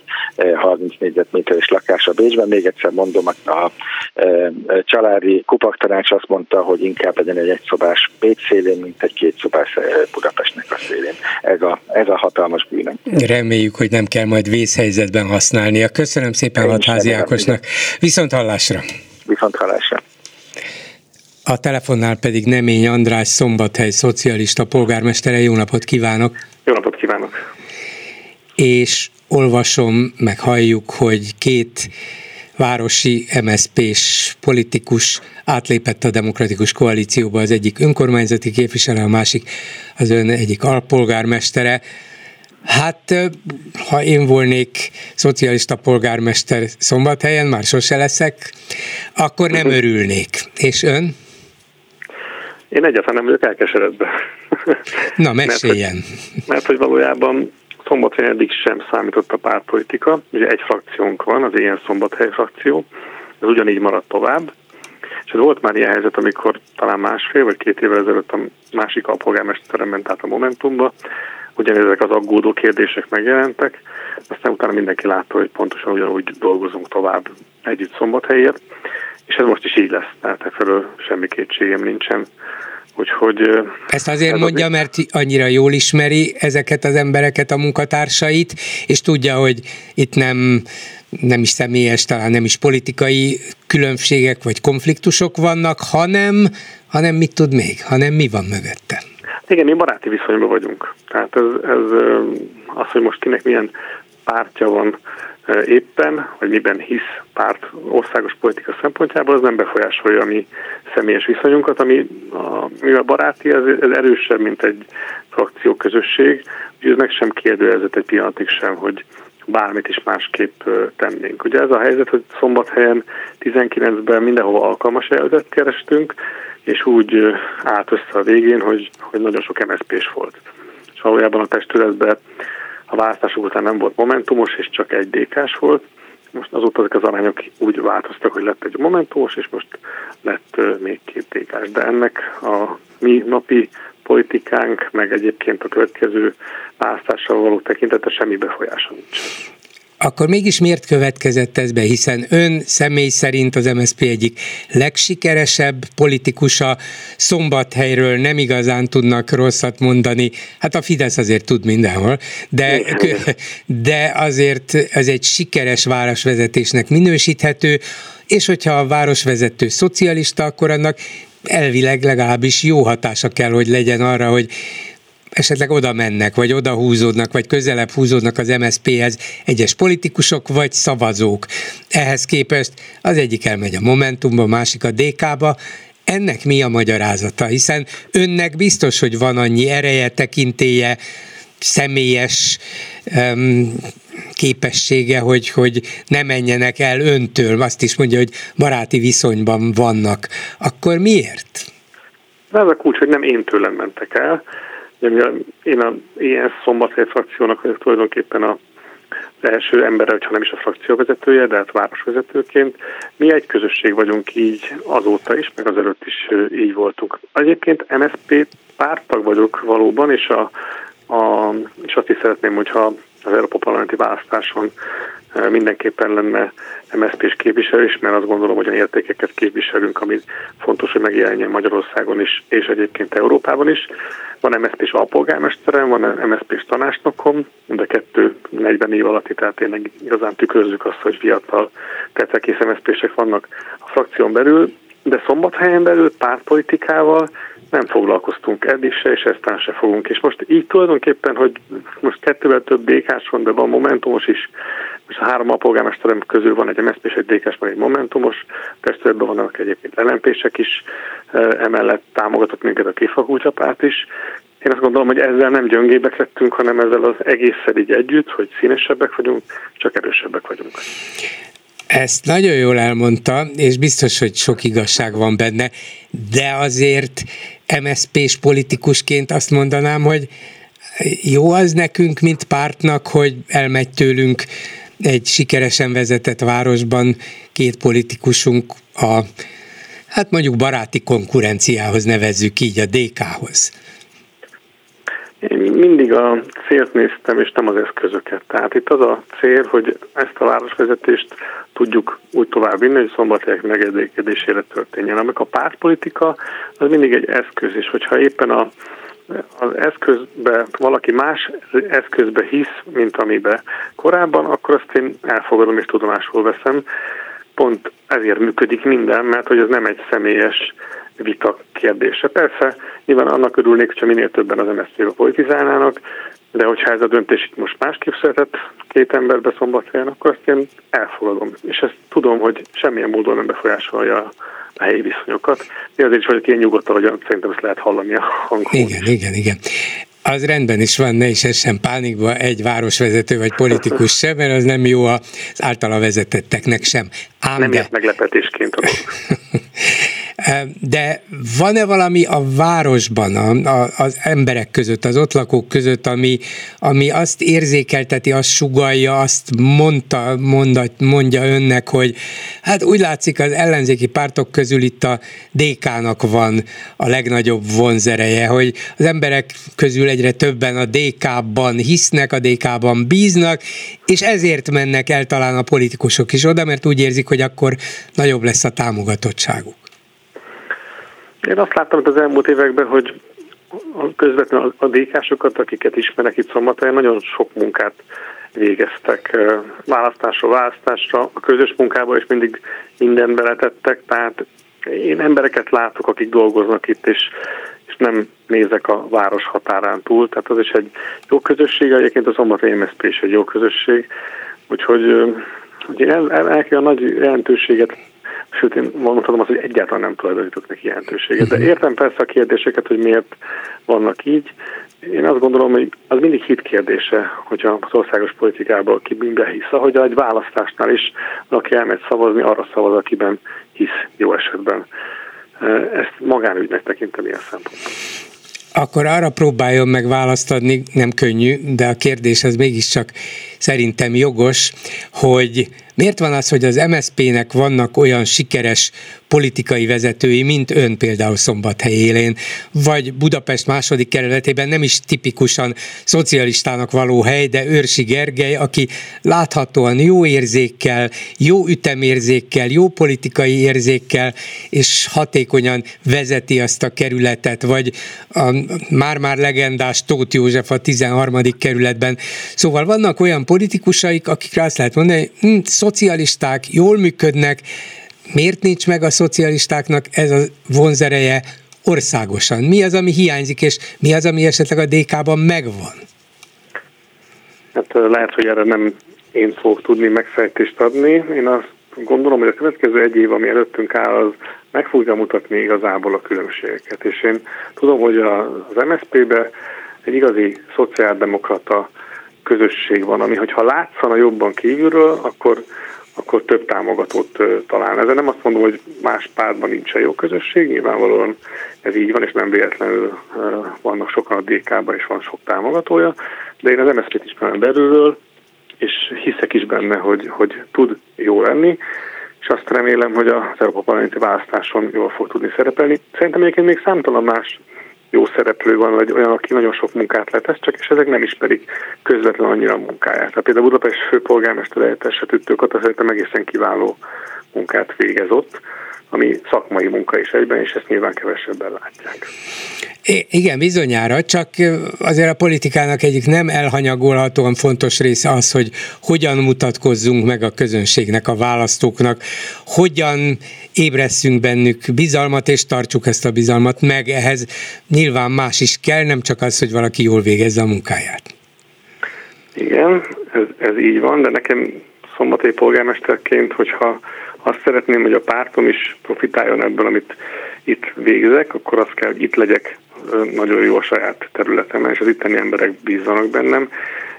30 eh, négyzetméteres lakása Bécsben. Még egyszer mondom, a eh, családi kupaktanács azt mondta, hogy inkább legyen egy egyszobás Bécs szélén, mint egy kétszobás Budapestnek a szélén. Ez a, ez a hatalmas bűnöm. Reméljük, hogy nem kell majd vészhelyzetben használnia. Köszönöm szépen Hatházi Ákosnak. Viszont hallásra! Viszont hallásra! A telefonnál pedig Nemény András Szombathely szocialista polgármestere. Jó napot kívánok! Jó napot kívánok! És olvasom, meg halljuk, hogy két városi MSZP-s politikus átlépett a demokratikus koalícióba, az egyik önkormányzati képviselő, a másik az ön egyik alpolgármestere. Hát, ha én volnék szocialista polgármester szombathelyen, már sose leszek, akkor nem örülnék. És ön? Én egyáltalán nem vagyok elkeseredve. Na, meséljen. mert, hogy, mert hogy valójában Szombathely eddig sem számított a pártpolitika. Ugye egy frakciónk van, az ilyen Szombathely frakció, ez ugyanígy maradt tovább. És ez volt már ilyen helyzet, amikor talán másfél vagy két évvel ezelőtt a másik alpolgármesterem ment át a Momentumba, ugyanezek az aggódó kérdések megjelentek, aztán utána mindenki látta, hogy pontosan ugyanúgy dolgozunk tovább együtt Szombathelyért, és ez most is így lesz, tehát efelől semmi kétségem nincsen. Úgyhogy, Ezt azért ez mondja, azért... mert annyira jól ismeri ezeket az embereket, a munkatársait, és tudja, hogy itt nem, nem is személyes, talán nem is politikai különbségek vagy konfliktusok vannak, hanem, hanem mit tud még, hanem mi van mögötte. Igen, mi baráti viszonyban vagyunk. Tehát ez, ez az, hogy most kinek milyen pártja van, éppen, vagy miben hisz párt országos politika szempontjából, az nem befolyásolja a mi személyes viszonyunkat, ami a, mivel baráti, ez, ez erősebb, mint egy frakció közösség, úgyhogy ez meg sem kérdőjelezett egy pillanatig sem, hogy bármit is másképp tennénk. Ugye ez a helyzet, hogy szombathelyen 19-ben mindenhova alkalmas jelöltet kerestünk, és úgy állt össze a végén, hogy, hogy nagyon sok MSZP-s volt. És valójában a testületben a választások után nem volt momentumos, és csak egy dk volt. Most azóta ezek az arányok úgy változtak, hogy lett egy momentumos, és most lett még két dk De ennek a mi napi politikánk, meg egyébként a következő választással való tekintete semmi befolyása nincs akkor mégis miért következett ez be, hiszen ön személy szerint az MSZP egyik legsikeresebb politikusa, szombathelyről nem igazán tudnak rosszat mondani, hát a Fidesz azért tud mindenhol, de, de azért ez egy sikeres városvezetésnek minősíthető, és hogyha a városvezető szocialista, akkor annak elvileg legalábbis jó hatása kell, hogy legyen arra, hogy esetleg oda mennek, vagy oda húzódnak, vagy közelebb húzódnak az MSZP-hez egyes politikusok, vagy szavazók. Ehhez képest az egyik elmegy a Momentumba, a másik a DK-ba, ennek mi a magyarázata? Hiszen önnek biztos, hogy van annyi ereje, tekintéje, személyes um, képessége, hogy, hogy ne menjenek el öntől, azt is mondja, hogy baráti viszonyban vannak. Akkor miért? Ez a kulcs, hogy nem én tőlem mentek el, én a ilyen szombathely frakciónak vagyok tulajdonképpen a első ember, hogyha nem is a frakcióvezetője, de hát városvezetőként. Mi egy közösség vagyunk így azóta is, meg azelőtt is így voltunk. Egyébként MSZP pártag vagyok valóban, és, a, a, és azt is szeretném, hogyha az Európa Parlamenti választáson mindenképpen lenne MSZP-s képviselő is, mert azt gondolom, hogy olyan értékeket képviselünk, ami fontos, hogy megjelenjen Magyarországon is, és egyébként Európában is. Van MSZP-s alpolgármesterem, van MSZP-s tanácsnokom, de kettő 40 év alatti, tehát tényleg igazán tükrözzük azt, hogy fiatal tetvekész MSZP-sek vannak a frakción belül, de szombathelyen belül pártpolitikával nem foglalkoztunk eddig se, és eztán se fogunk. És most így tulajdonképpen, hogy most kettővel több dk van, de van Momentumos is, most a három alpolgármesterem közül van egy MSZP és egy DK-s, meg egy Momentumos, testületben vannak egyébként lelempések is, emellett támogatott minket a kifakulcsapárt is. Én azt gondolom, hogy ezzel nem gyöngébbek lettünk, hanem ezzel az egésszel így együtt, hogy színesebbek vagyunk, csak erősebbek vagyunk. Ezt nagyon jól elmondta, és biztos, hogy sok igazság van benne, de azért MSZP-s politikusként azt mondanám, hogy jó az nekünk, mint pártnak, hogy elmegy tőlünk egy sikeresen vezetett városban két politikusunk a, hát mondjuk baráti konkurenciához nevezzük így, a DK-hoz. Én mindig a célt néztem, és nem az eszközöket. Tehát itt az a cél, hogy ezt a városvezetést tudjuk úgy tovább vinni, hogy szombathelyek megedékedésére történjen. Amikor a pártpolitika, az mindig egy eszköz, és hogyha éppen a az eszközbe, valaki más eszközbe hisz, mint amibe korábban, akkor azt én elfogadom és tudomásul veszem. Pont ezért működik minden, mert hogy ez nem egy személyes vita kérdése. Persze, nyilván annak örülnék, hogyha minél többen az MSZP-be politizálnának, de hogyha ez a döntés itt most másképp született két emberbe szombathelyen, akkor azt én elfogadom. És ezt tudom, hogy semmilyen módon nem befolyásolja a helyi viszonyokat. Mi azért is vagyok ilyen nyugodtan, hogy szerintem ezt lehet hallani a hangon. Igen, igen, igen az rendben is van, ne is essen pánikba egy városvezető vagy politikus sem, mert az nem jó az általa vezetetteknek sem. Ám nem de... meglepetésként a De van-e valami a városban, a, a, az emberek között, az ott lakók között, ami, ami azt érzékelteti, azt sugalja, azt mondta, mondat, mondja önnek, hogy hát úgy látszik az ellenzéki pártok közül itt a DK-nak van a legnagyobb vonzereje, hogy az emberek közül egyre többen a DK-ban hisznek, a DK-ban bíznak, és ezért mennek el talán a politikusok is oda, mert úgy érzik, hogy akkor nagyobb lesz a támogatottságuk. Én azt láttam az elmúlt években, hogy közvetlenül a DK-sokat, akiket ismerek itt Szombathelyen, nagyon sok munkát végeztek választásról választásra, a közös munkába is mindig mindent beletettek, tehát én embereket látok, akik dolgoznak itt, és, és nem nézek a város határán túl, tehát az is egy jó közösség, egyébként a Szombathely MSZP is egy jó közösség, úgyhogy hogy el, el, el kell a nagy jelentőséget sőt én mondhatom azt, hogy egyáltalán nem tulajdonítok neki jelentőséget. De mhm. értem persze a kérdéseket, hogy miért vannak így. Én azt gondolom, hogy az mindig hit kérdése, hogyha az országos politikában ki miben hisz. Ahogy egy választásnál is, aki elmegy szavazni, arra szavaz, akiben hisz jó esetben. Ezt magánügynek tekintem ilyen szempontból akkor arra próbáljon meg választ adni, nem könnyű, de a kérdés az mégiscsak szerintem jogos, hogy miért van az, hogy az MSZP-nek vannak olyan sikeres politikai vezetői, mint ön például Szombathely élén, vagy Budapest második kerületében nem is tipikusan szocialistának való hely, de Őrsi Gergely, aki láthatóan jó érzékkel, jó ütemérzékkel, jó politikai érzékkel, és hatékonyan vezeti azt a kerületet, vagy a már-már legendás Tóth József a 13. kerületben. Szóval vannak olyan politikusaik, akikre azt lehet mondani, hogy hm, szocialisták, jól működnek, miért nincs meg a szocialistáknak ez a vonzereje országosan? Mi az, ami hiányzik, és mi az, ami esetleg a DK-ban megvan? Hát lehet, hogy erre nem én fogok tudni megfejtést adni. Én azt gondolom, hogy a következő egy év, ami előttünk áll, az meg fogja mutatni igazából a különbségeket. És én tudom, hogy az MSZP-be egy igazi szociáldemokrata közösség van, ami hogyha látszana jobban kívülről, akkor akkor több támogatót talál. Ezzel nem azt mondom, hogy más pártban nincsen jó közösség, nyilvánvalóan ez így van, és nem véletlenül vannak sokan a DK-ban, és van sok támogatója, de én az MSZP-t ismerem belülről, és hiszek is benne, hogy, hogy tud jó lenni, és azt remélem, hogy az Európa Parlamenti választáson jól fog tudni szerepelni. Szerintem egyébként még számtalan más jó szereplő van, vagy olyan, aki nagyon sok munkát letesz, csak és ezek nem ismerik közvetlenül annyira a munkáját. Tehát például Budapest főpolgármester helyettes Tüttőkata szerintem egészen kiváló munkát végezott, ami szakmai munka is egyben, és ezt nyilván kevesebben látják. Igen, bizonyára, csak azért a politikának egyik nem elhanyagolhatóan fontos része az, hogy hogyan mutatkozzunk meg a közönségnek, a választóknak, hogyan ébresszünk bennük bizalmat, és tartsuk ezt a bizalmat meg. Ehhez nyilván más is kell, nem csak az, hogy valaki jól végezze a munkáját. Igen, ez, ez így van, de nekem szombatai polgármesterként, hogyha azt szeretném, hogy a pártom is profitáljon ebből, amit itt végzek, akkor azt kell, hogy itt legyek nagyon jó a saját területemen, és az itteni emberek bízzanak bennem,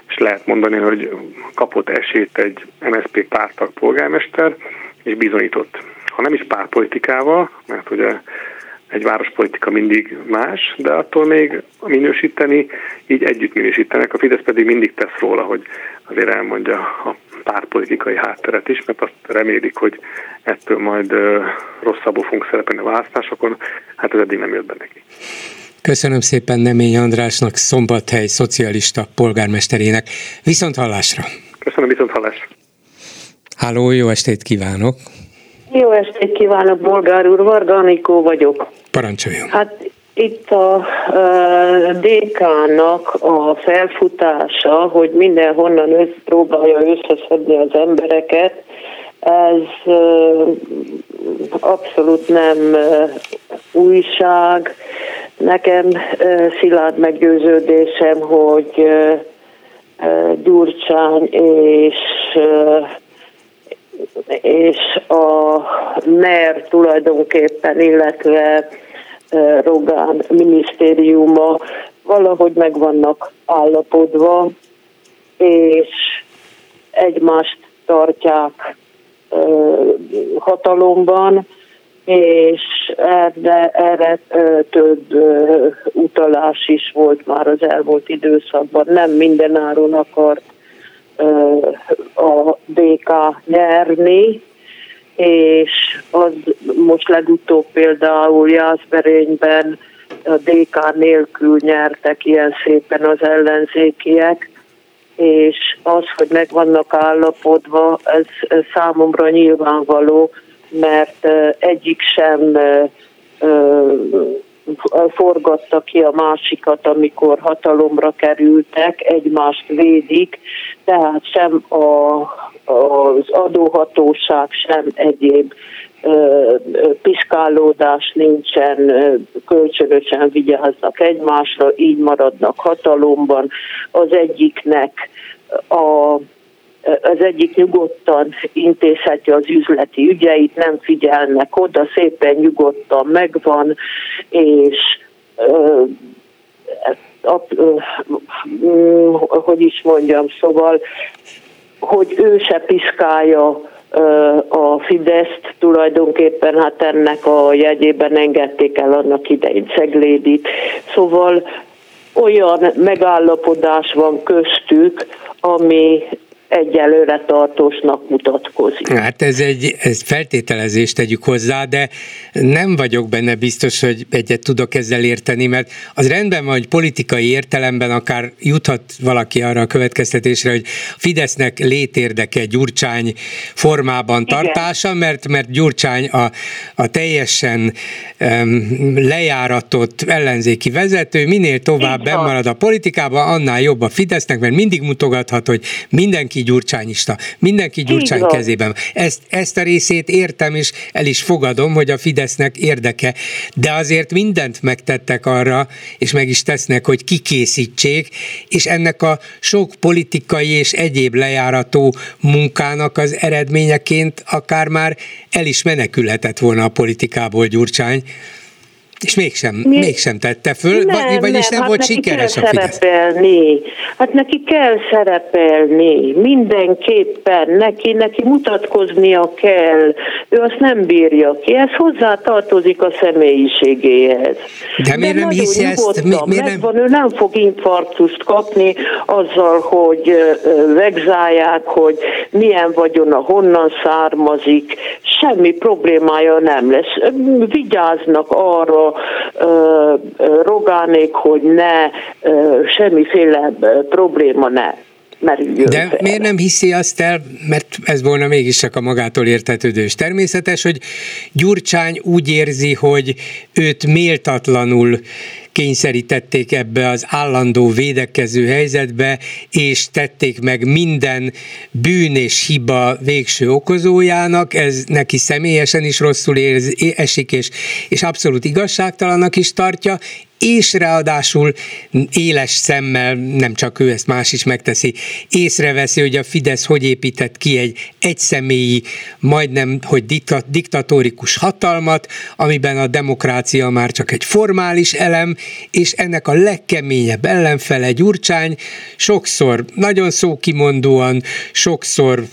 és lehet mondani, hogy kapott esélyt egy MSZP pártag polgármester, és bizonyított. Ha nem is pártpolitikával, mert ugye egy várospolitika mindig más, de attól még minősíteni, így együtt minősítenek. A Fidesz pedig mindig tesz róla, hogy azért elmondja a pártpolitikai hátteret is, mert azt remélik, hogy ettől majd rosszabbul fogunk szerepelni a választásokon. Hát ez eddig nem jött be neki. Köszönöm szépen Nemény Andrásnak, Szombathely szocialista polgármesterének. Viszont hallásra! Köszönöm, viszont hallásra! Háló, jó estét kívánok! Jó estét kívánok, Bolgár úr, Varga Anikó vagyok. Parancsoljon. Hát itt a uh, DK-nak a felfutása, hogy mindenhonnan össz, próbálja összeszedni az embereket, ez abszolúgy nem újság. Nekem szilárd meggyőződésem, hogy Gyurcsány és és a NER tulajdonképpen, illetve Rogán minisztériuma valahogy meg vannak állapodva, és egymást tartják hatalomban, és erre, erre több utalás is volt már az elmúlt időszakban. Nem mindenáron akart a DK nyerni, és az most legutóbb például Jászberényben a DK nélkül nyertek ilyen szépen az ellenzékiek, és az, hogy meg vannak állapodva, ez számomra nyilvánvaló, mert egyik sem forgatta ki a másikat, amikor hatalomra kerültek, egymást védik, tehát sem a, az adóhatóság, sem egyéb piszkálódás nincsen, kölcsönösen vigyáznak egymásra, így maradnak hatalomban. Az egyiknek a az egyik nyugodtan intézheti az üzleti ügyeit, nem figyelnek oda, szépen nyugodtan megvan, és hogy is mondjam, szóval, hogy ő se piszkálja a Fideszt tulajdonképpen hát ennek a jegyében engedték el annak idején Ceglédit. Szóval olyan megállapodás van köztük, ami egyelőre tartósnak mutatkozik. Hát ez egy ez feltételezést tegyük hozzá, de nem vagyok benne biztos, hogy egyet tudok ezzel érteni, mert az rendben van, hogy politikai értelemben akár juthat valaki arra a következtetésre, hogy Fidesznek létérdeke Gyurcsány formában tartása, mert, mert Gyurcsány a, a teljesen um, lejáratott ellenzéki vezető, minél tovább bemarad a politikában, annál jobb a Fidesznek, mert mindig mutogathat, hogy mindenki mindenki gyurcsányista, mindenki gyurcsány Igen. kezében. Ezt, ezt a részét értem, és el is fogadom, hogy a Fidesznek érdeke, de azért mindent megtettek arra, és meg is tesznek, hogy kikészítsék, és ennek a sok politikai és egyéb lejárató munkának az eredményeként akár már el is menekülhetett volna a politikából Gyurcsány. És mégsem, Mi? mégsem tette föl, nem, vagyis nem, nem hát volt sikeres a Fidesz. Szerepelni. Hát neki kell szerepelni, mindenképpen, neki, neki mutatkoznia kell, ő azt nem bírja ki, ez hozzá tartozik a személyiségéhez. De miért nem hiszi ezt? Mi, miért nem... Megvan, ő nem fog infarktust kapni azzal, hogy vegzálják, hogy milyen vagyona, honnan származik, semmi problémája nem lesz. Vigyáznak arra, rogánék, hogy ne semmiféle probléma ne merüljön De fel. miért nem hiszi azt el, mert ez volna mégis csak a magától értetődő és természetes, hogy Gyurcsány úgy érzi, hogy őt méltatlanul kényszerítették ebbe az állandó védekező helyzetbe, és tették meg minden bűn és hiba végső okozójának, ez neki személyesen is rosszul érz, esik, és, és abszolút igazságtalannak is tartja, és ráadásul éles szemmel, nem csak ő, ezt más is megteszi, észreveszi, hogy a Fidesz hogy épített ki egy egyszemélyi, majdnem, hogy diktatórikus hatalmat, amiben a demokrácia már csak egy formális elem, és ennek a legkeményebb ellenfele Gyurcsány sokszor nagyon szókimondóan, sokszor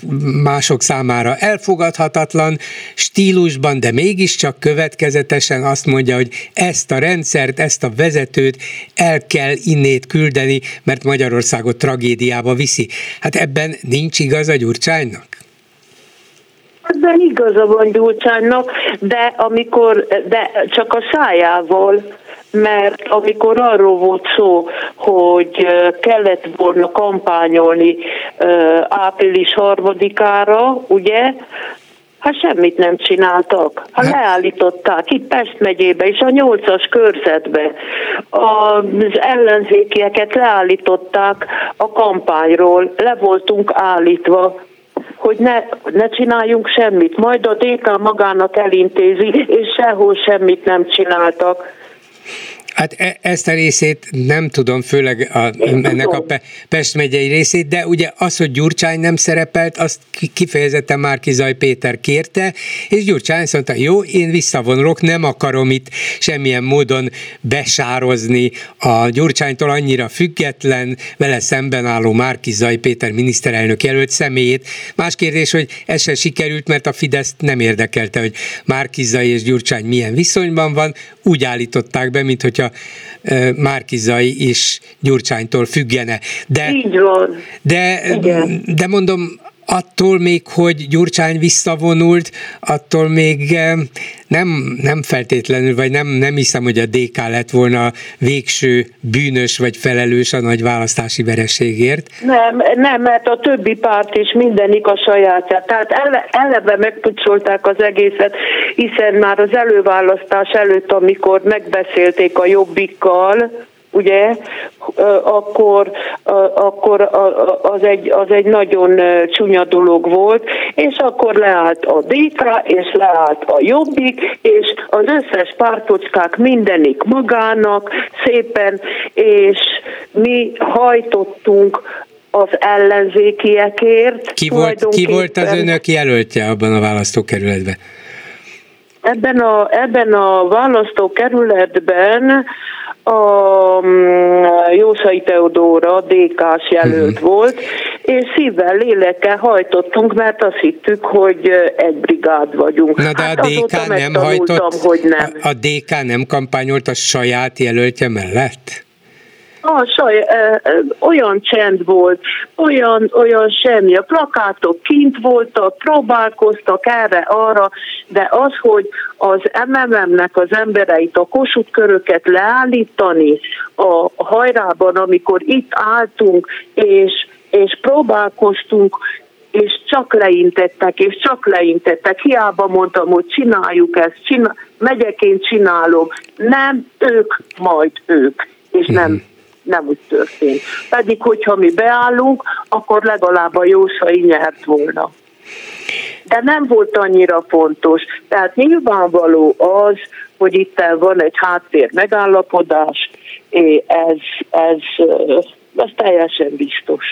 mások számára elfogadhatatlan stílusban, de mégiscsak következetesen azt mondja, hogy ezt a rendszert, ezt a vezetőt el kell innét küldeni, mert Magyarországot tragédiába viszi. Hát ebben nincs igaz a Gyurcsánynak? Ebben igaza van Gyurcsánynak, de amikor, de csak a szájával, mert amikor arról volt szó, hogy kellett volna kampányolni április harmadikára, ugye, Hát semmit nem csináltak. Ha hát... leállították itt Pest megyébe és a nyolcas körzetbe az ellenzékieket leállították a kampányról, le voltunk állítva, hogy ne, ne csináljunk semmit. Majd a DK magának elintézi, és sehol semmit nem csináltak. Hát e- ezt a részét nem tudom, főleg a, ennek a Pest megyei részét, de ugye az, hogy Gyurcsány nem szerepelt, azt kifejezetten Márki Zaj Péter kérte, és Gyurcsány azt mondta, jó, én visszavonulok, nem akarom itt semmilyen módon besározni a Gyurcsánytól annyira független, vele szemben álló Márki Zaj Péter miniszterelnök jelölt személyét. Más kérdés, hogy ez se sikerült, mert a Fidesz nem érdekelte, hogy Márki Zaj és Gyurcsány milyen viszonyban van, úgy állították be, mint hogyha Márkizai is Gyurcsánytól függene. De, Így van. De, de mondom, attól még, hogy Gyurcsány visszavonult, attól még eh, nem, nem feltétlenül, vagy nem, nem hiszem, hogy a DK lett volna végső bűnös vagy felelős a nagy választási vereségért. Nem, nem, mert a többi párt is mindenik a sajátját. Tehát ele, eleve megpucsolták az egészet, hiszen már az előválasztás előtt, amikor megbeszélték a jobbikkal, ugye, akkor, akkor az egy, az egy nagyon csúnya dolog volt, és akkor leállt a DK, és leállt a Jobbik, és az összes pártocskák mindenik magának szépen, és mi hajtottunk az ellenzékiekért. Ki volt, ki volt az önök jelöltje abban a választókerületben? Ebben a, ebben a választókerületben a mm, Jószai Teodóra DK-s jelölt uh-huh. volt, és szívvel, lélekkel hajtottunk, mert azt hittük, hogy egy brigád vagyunk. Na de hát a DK nem hajtott, hogy nem. A DK nem kampányolt a saját jelöltje mellett? Ah, saj, olyan csend volt, olyan, olyan semmi. A plakátok kint voltak, próbálkoztak erre-arra, de az, hogy az MMM-nek az embereit, a Kossuth köröket leállítani a hajrában, amikor itt álltunk, és, és próbálkoztunk, és csak leintettek, és csak leintettek. Hiába mondtam, hogy csináljuk ezt, csinál, megyek én csinálom. Nem ők, majd ők, és nem mhm nem úgy történt. Pedig, hogyha mi beállunk, akkor legalább a Jósai nyert volna. De nem volt annyira fontos. Tehát nyilvánvaló az, hogy itt van egy háttér megállapodás, ez, ez az teljesen biztos.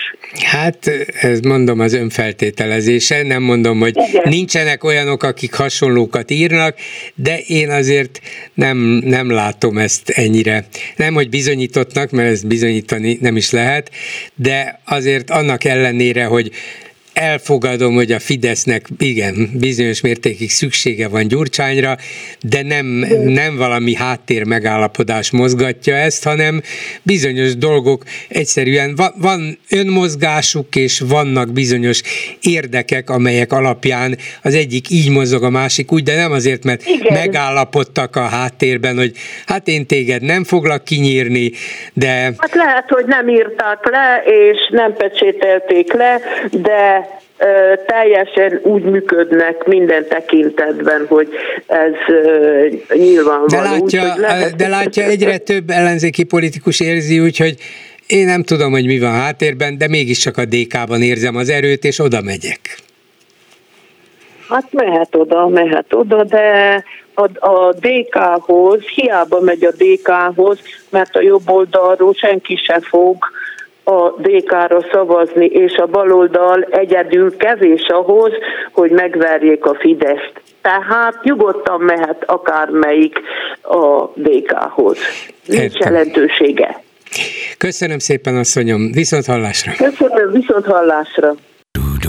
Hát, ez mondom az önfeltételezése, nem mondom, hogy Igen. nincsenek olyanok, akik hasonlókat írnak, de én azért nem, nem látom ezt ennyire. Nem, hogy bizonyítottnak, mert ezt bizonyítani nem is lehet, de azért annak ellenére, hogy elfogadom, hogy a Fidesznek igen, bizonyos mértékig szüksége van Gyurcsányra, de nem, nem valami háttér megállapodás mozgatja ezt, hanem bizonyos dolgok egyszerűen van, van önmozgásuk, és vannak bizonyos érdekek, amelyek alapján az egyik így mozog, a másik úgy, de nem azért, mert igen. megállapodtak a háttérben, hogy hát én téged nem foglak kinyírni, de... Hát lehet, hogy nem írták le, és nem pecsételték le, de teljesen úgy működnek minden tekintetben, hogy ez nyilvánvaló. De látja, úgy, lehet... de látja egyre több ellenzéki politikus érzi úgy, hogy én nem tudom, hogy mi van háttérben, de mégiscsak a DK-ban érzem az erőt, és oda megyek. Hát mehet oda, mehet oda, de a, a DK-hoz, hiába megy a DK-hoz, mert a jobb oldalról senki se fog a DK-ra szavazni, és a baloldal egyedül kevés ahhoz, hogy megverjék a Fideszt. Tehát nyugodtan mehet akármelyik a DK-hoz. Nincs jelentősége. Köszönöm szépen, asszonyom. Viszont hallásra. Köszönöm, viszont hallásra.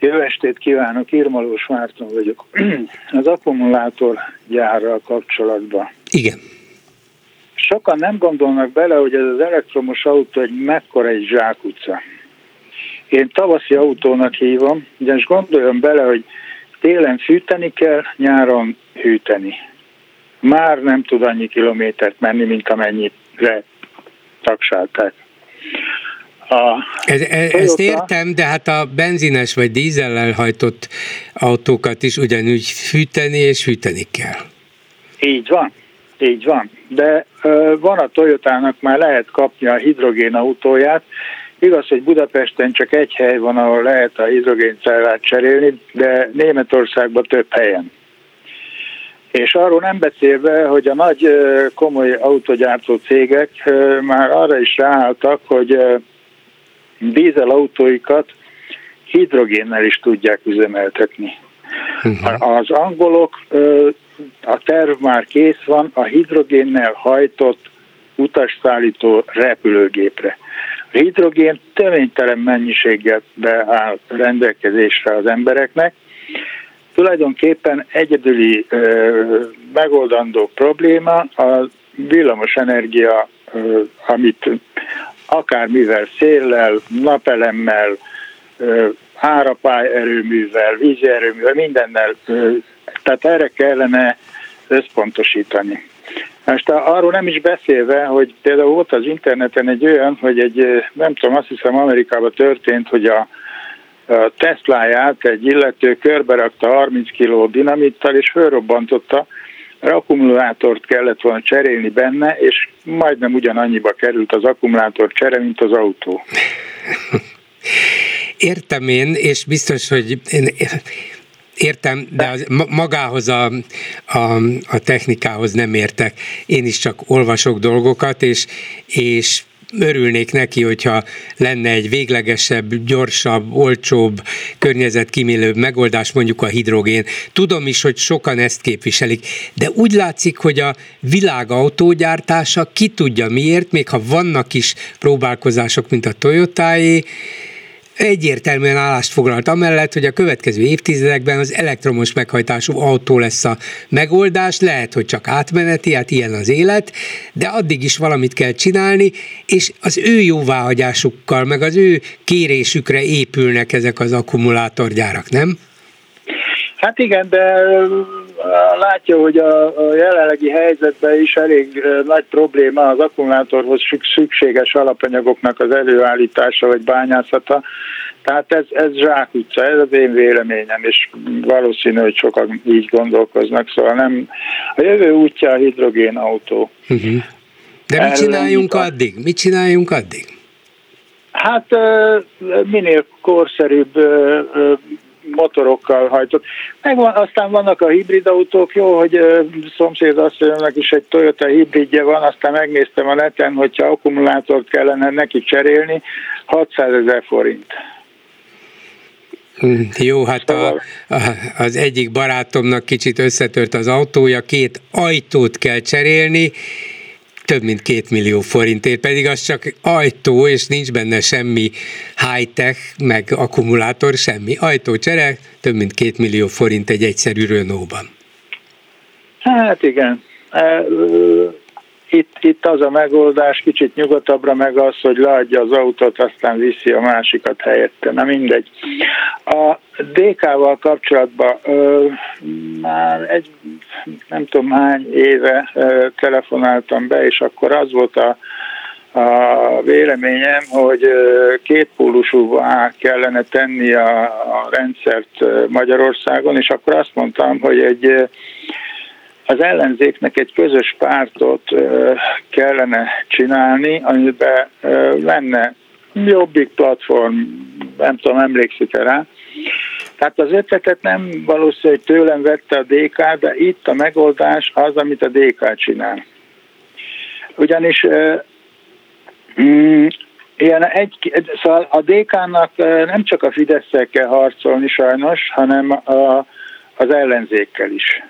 Jó estét kívánok, Irmalós Márton vagyok. Az akkumulátor gyárral kapcsolatban. Igen. Sokan nem gondolnak bele, hogy ez az elektromos autó egy mekkora egy zsákutca. Én tavaszi autónak hívom, ugyanis gondoljon bele, hogy télen fűteni kell, nyáron hűteni. Már nem tud annyi kilométert menni, mint amennyire taksálták. A ez, ez, ezt értem, de hát a benzines vagy dízellel hajtott autókat is ugyanúgy fűteni és fűteni kell. Így van, így van. De ö, van a Toyotának már lehet kapni a hidrogén autóját. Igaz, hogy Budapesten csak egy hely van, ahol lehet a hidrogéncellát cserélni, de Németországban több helyen. És arról nem beszélve, hogy a nagy komoly autogyártó cégek már arra is ráálltak, hogy dízelautóikat hidrogénnel is tudják üzemeltetni. Uh-huh. Az angolok, a terv már kész van, a hidrogénnel hajtott utasszállító repülőgépre. A hidrogén töménytelen mennyiséggel beáll rendelkezésre az embereknek. Tulajdonképpen egyedüli ö, megoldandó probléma a villamos energia, ö, amit akármivel, széllel, napelemmel, árapály erőművel, vízi erőművel, mindennel, tehát erre kellene összpontosítani. Most arról nem is beszélve, hogy például volt az interneten egy olyan, hogy egy, nem tudom, azt hiszem Amerikában történt, hogy a, a Tesláját egy illető körbe rakta 30 kg dinamittal, és fölrobbantotta, akkumulátort kellett volna cserélni benne, és majdnem ugyanannyiba került az akkumulátor csere, mint az autó. Értem én, és biztos, hogy én értem, de az, magához a, a, a technikához nem értek. Én is csak olvasok dolgokat, és, és örülnék neki, hogyha lenne egy véglegesebb, gyorsabb, olcsóbb, környezetkímélőbb megoldás, mondjuk a hidrogén. Tudom is, hogy sokan ezt képviselik, de úgy látszik, hogy a világ autógyártása ki tudja miért, még ha vannak is próbálkozások, mint a Toyotáé, egyértelműen állást foglalt amellett, hogy a következő évtizedekben az elektromos meghajtású autó lesz a megoldás, lehet, hogy csak átmeneti, hát ilyen az élet, de addig is valamit kell csinálni, és az ő jóváhagyásukkal, meg az ő kérésükre épülnek ezek az akkumulátorgyárak, nem? Hát igen, de látja, hogy a, a jelenlegi helyzetben is elég nagy probléma az akkumulátorhoz szükséges alapanyagoknak az előállítása vagy bányászata. Tehát ez, ez zsákutca, ez az én véleményem, és valószínű, hogy sokan így gondolkoznak, szóval nem. A jövő útja a hidrogén autó. Uh-huh. De mit csináljunk addig? Mit csináljunk addig? Hát minél korszerűbb motorokkal hajtott. Meg van, aztán vannak a hibrid autók, jó, hogy ö, szomszéd asszonynak is egy Toyota hibridje van, aztán megnéztem a neten, hogyha akkumulátort kellene neki cserélni, 600 ezer forint. Hm, jó, hát a, a, az egyik barátomnak kicsit összetört az autója, két ajtót kell cserélni, több mint két millió forintért, pedig az csak ajtó, és nincs benne semmi high-tech, meg akkumulátor, semmi. Ajtó több mint két millió forint egy egyszerű Renault-ban. Hát igen, itt, itt az a megoldás, kicsit nyugodtabbra meg az, hogy leadja az autót, aztán viszi a másikat helyette. Na mindegy. A DK-val kapcsolatban ö, már egy nem tudom hány éve ö, telefonáltam be, és akkor az volt a a véleményem, hogy kétpólusúvá kellene tenni a, a rendszert Magyarországon, és akkor azt mondtam, hogy egy az ellenzéknek egy közös pártot kellene csinálni, amiben lenne jobbik platform, nem tudom, emlékszik-e rá. Tehát az ötletet nem valószínű, hogy tőlem vette a DK, de itt a megoldás az, amit a DK csinál. Ugyanis mm, ilyen egy, szóval a DK-nak nem csak a fidesz kell harcolni sajnos, hanem a, az ellenzékkel is.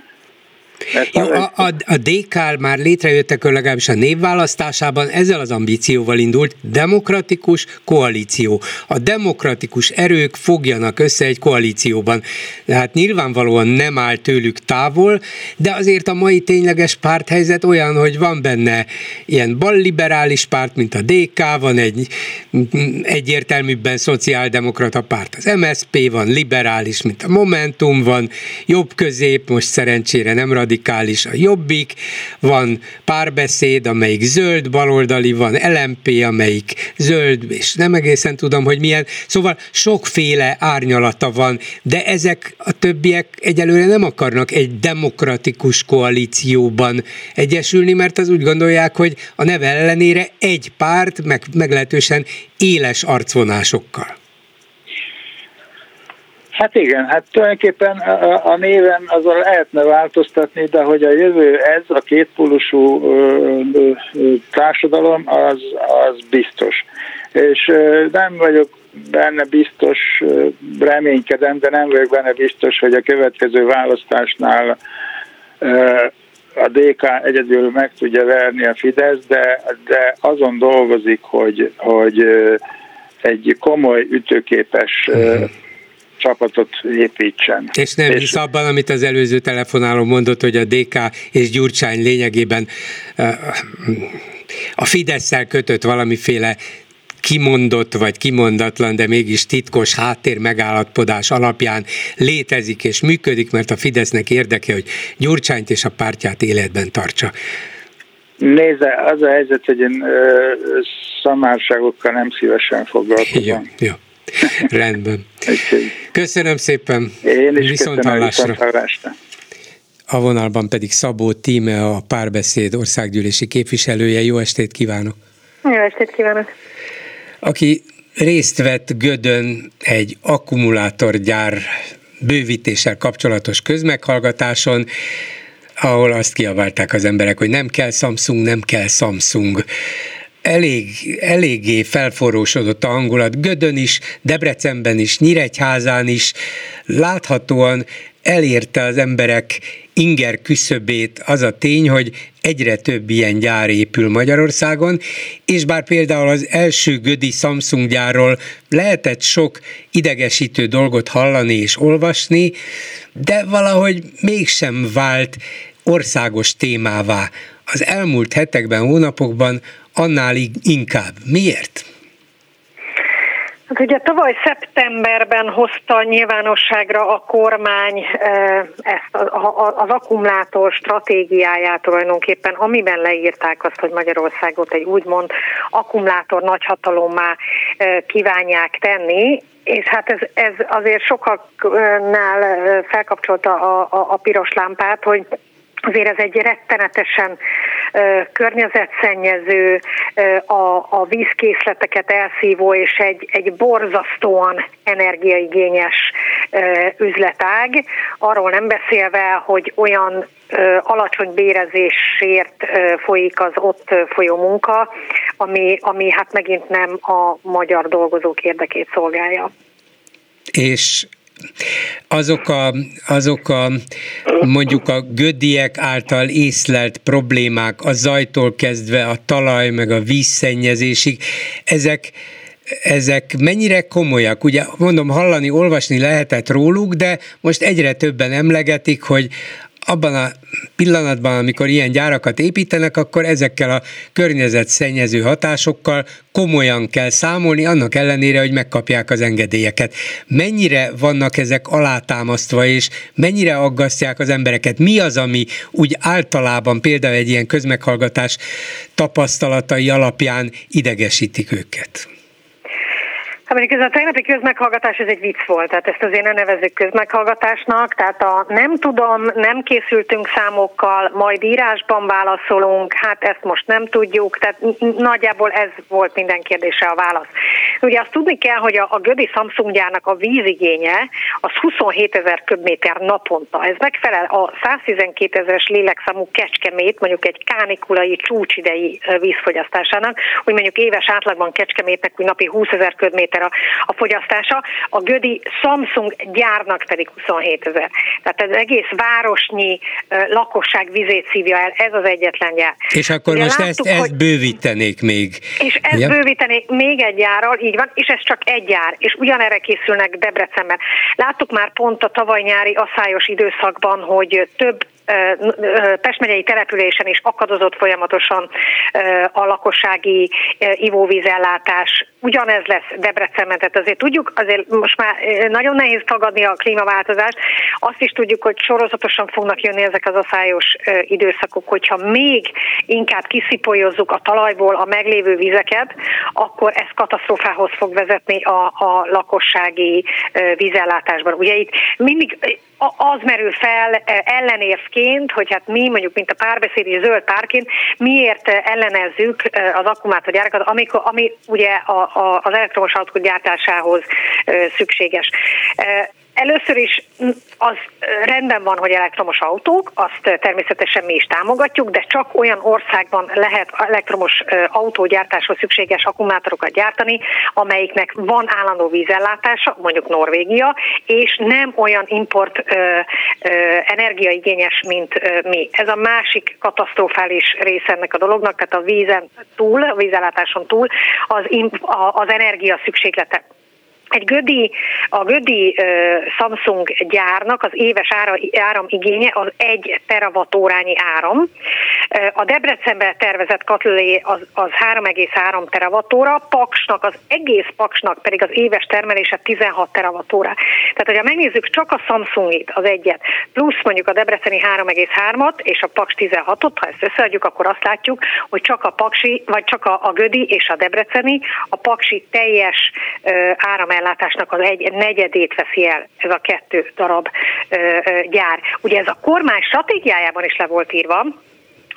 Jó, a, a, a DK már létrejöttek legalábbis a névválasztásában, ezzel az ambícióval indult demokratikus koalíció. A demokratikus erők fogjanak össze egy koalícióban. Tehát nyilvánvalóan nem áll tőlük távol, de azért a mai tényleges párthelyzet olyan, hogy van benne ilyen balliberális párt, mint a DK, van egy egyértelműbben szociáldemokrata párt, az MSP van, liberális, mint a Momentum van, jobb közép, most szerencsére nem radikális a Jobbik, van párbeszéd, amelyik zöld, baloldali, van LMP, amelyik zöld, és nem egészen tudom, hogy milyen. Szóval sokféle árnyalata van, de ezek a többiek egyelőre nem akarnak egy demokratikus koalícióban egyesülni, mert az úgy gondolják, hogy a neve ellenére egy párt, meg meglehetősen éles arcvonásokkal. Hát igen, hát tulajdonképpen a, néven azon lehetne változtatni, de hogy a jövő ez, a kétpólusú társadalom, az, az biztos. És nem vagyok benne biztos, reménykedem, de nem vagyok benne biztos, hogy a következő választásnál a DK egyedül meg tudja verni a Fidesz, de, de azon dolgozik, hogy, hogy egy komoly, ütőképes csapatot építsen. És nem hisz abban, amit az előző telefonáló mondott, hogy a DK és Gyurcsány lényegében a fidesz kötött valamiféle kimondott vagy kimondatlan, de mégis titkos háttér megállapodás alapján létezik és működik, mert a Fidesznek érdeke, hogy Gyurcsányt és a pártját életben tartsa. Nézze, az a helyzet, hogy én ö, szamárságokkal nem szívesen foglalkozom. Jó, jó. Rendben. Köszönöm szépen. Én is Viszont köszönöm, hallásra. hallásra. A vonalban pedig Szabó Tíme, a párbeszéd országgyűlési képviselője. Jó estét kívánok! Jó estét kívánok! Aki részt vett Gödön egy akkumulátorgyár bővítéssel kapcsolatos közmeghallgatáson, ahol azt kiabálták az emberek, hogy nem kell Samsung, nem kell Samsung elég, eléggé felforrósodott a hangulat. Gödön is, Debrecenben is, Nyíregyházán is, láthatóan elérte az emberek inger küszöbét. Az a tény, hogy egyre több ilyen gyár épül Magyarországon, és bár például az első Gödi Samsung gyárról lehetett sok idegesítő dolgot hallani és olvasni, de valahogy mégsem vált országos témává. Az elmúlt hetekben, hónapokban annál inkább. Miért? Hát ugye tavaly szeptemberben hozta nyilvánosságra a kormány eh, ezt az akkumulátor stratégiáját tulajdonképpen, amiben leírták azt, hogy Magyarországot egy úgymond akkumulátor nagyhatalommá eh, kívánják tenni, és hát ez, ez azért sokaknál eh, felkapcsolta a, a, a piros lámpát, hogy azért ez egy rettenetesen ö, környezetszennyező, ö, a, a vízkészleteket elszívó és egy, egy borzasztóan energiaigényes ö, üzletág. Arról nem beszélve, hogy olyan ö, alacsony bérezésért ö, folyik az ott folyó munka, ami, ami hát megint nem a magyar dolgozók érdekét szolgálja. És azok a, azok a mondjuk a gödiek által észlelt problémák, a zajtól kezdve a talaj meg a vízszennyezésig, ezek ezek mennyire komolyak? Ugye mondom, hallani, olvasni lehetett róluk, de most egyre többen emlegetik, hogy abban a pillanatban, amikor ilyen gyárakat építenek, akkor ezekkel a környezetszennyező hatásokkal komolyan kell számolni, annak ellenére, hogy megkapják az engedélyeket. Mennyire vannak ezek alátámasztva, és mennyire aggasztják az embereket? Mi az, ami úgy általában például egy ilyen közmeghallgatás tapasztalatai alapján idegesítik őket? Hát mondjuk ez a tegnapi közmeghallgatás, ez egy vicc volt, tehát ezt azért ne nevezzük közmeghallgatásnak, tehát a nem tudom, nem készültünk számokkal, majd írásban válaszolunk, hát ezt most nem tudjuk, tehát nagyjából ez volt minden kérdése a válasz. Ugye azt tudni kell, hogy a, a Gödi Samsung gyárnak a vízigénye az 27 ezer köbméter naponta. Ez megfelel a 112 ezeres lélekszámú kecskemét, mondjuk egy kánikulai csúcsidei vízfogyasztásának, hogy mondjuk éves átlagban kecskemétnek úgy napi 20 ezer köbméter ezer a, a fogyasztása, a Gödi Samsung gyárnak pedig 27 ezer. Tehát ez egész városnyi lakosság vizét szívja el, ez az egyetlen gyár. És akkor Ugye most láttuk, ezt, ezt bővítenék még. És ezt Ugye? bővítenék még egy gyárral, így van, és ez csak egy gyár, és ugyanerre készülnek Debrecenben. Láttuk már pont a tavaly nyári asszályos időszakban, hogy több Pest megyei településen is akadozott folyamatosan a lakossági ivóvízellátás. Ugyanez lesz Debrecenben, tehát azért tudjuk, azért most már nagyon nehéz tagadni a klímaváltozást. Azt is tudjuk, hogy sorozatosan fognak jönni ezek az aszályos időszakok, hogyha még inkább kiszipolyozzuk a talajból a meglévő vizeket, akkor ez katasztrófához fog vezetni a, a lakossági vízellátásban. Ugye itt mindig az merül fel ellenérvként, hogy hát mi mondjuk, mint a párbeszédi zöld párként, miért ellenezzük az akkumulátorgyárakat, amikor, ami ugye a, a, az elektromos autók gyártásához szükséges. Először is az rendben van, hogy elektromos autók, azt természetesen mi is támogatjuk, de csak olyan országban lehet elektromos autógyártáshoz szükséges akkumulátorokat gyártani, amelyiknek van állandó vízellátása, mondjuk Norvégia, és nem olyan import ö, ö, energiaigényes, mint ö, mi. Ez a másik katasztrofális része ennek a dolognak, tehát a vízen túl, a vízellátáson túl az, az energia szükséglete egy Gödi, a Gödi Samsung gyárnak az éves ára, áramigénye az 1 teravatórányi áram. A Debrecenben tervezett katlé az, az 3,3 teravatóra, Paksnak, az egész Paksnak pedig az éves termelése 16 teravatóra. Tehát, hogyha megnézzük csak a Samsungit, az egyet, plusz mondjuk a Debreceni 3,3-at és a Paks 16-ot, ha ezt összeadjuk, akkor azt látjuk, hogy csak a Paksi, vagy csak a, a Gödi és a Debreceni, a Paksi teljes uh, ellátásnak az egy negyedét veszi el ez a kettő darab gyár. Ugye ez a kormány stratégiájában is le volt írva,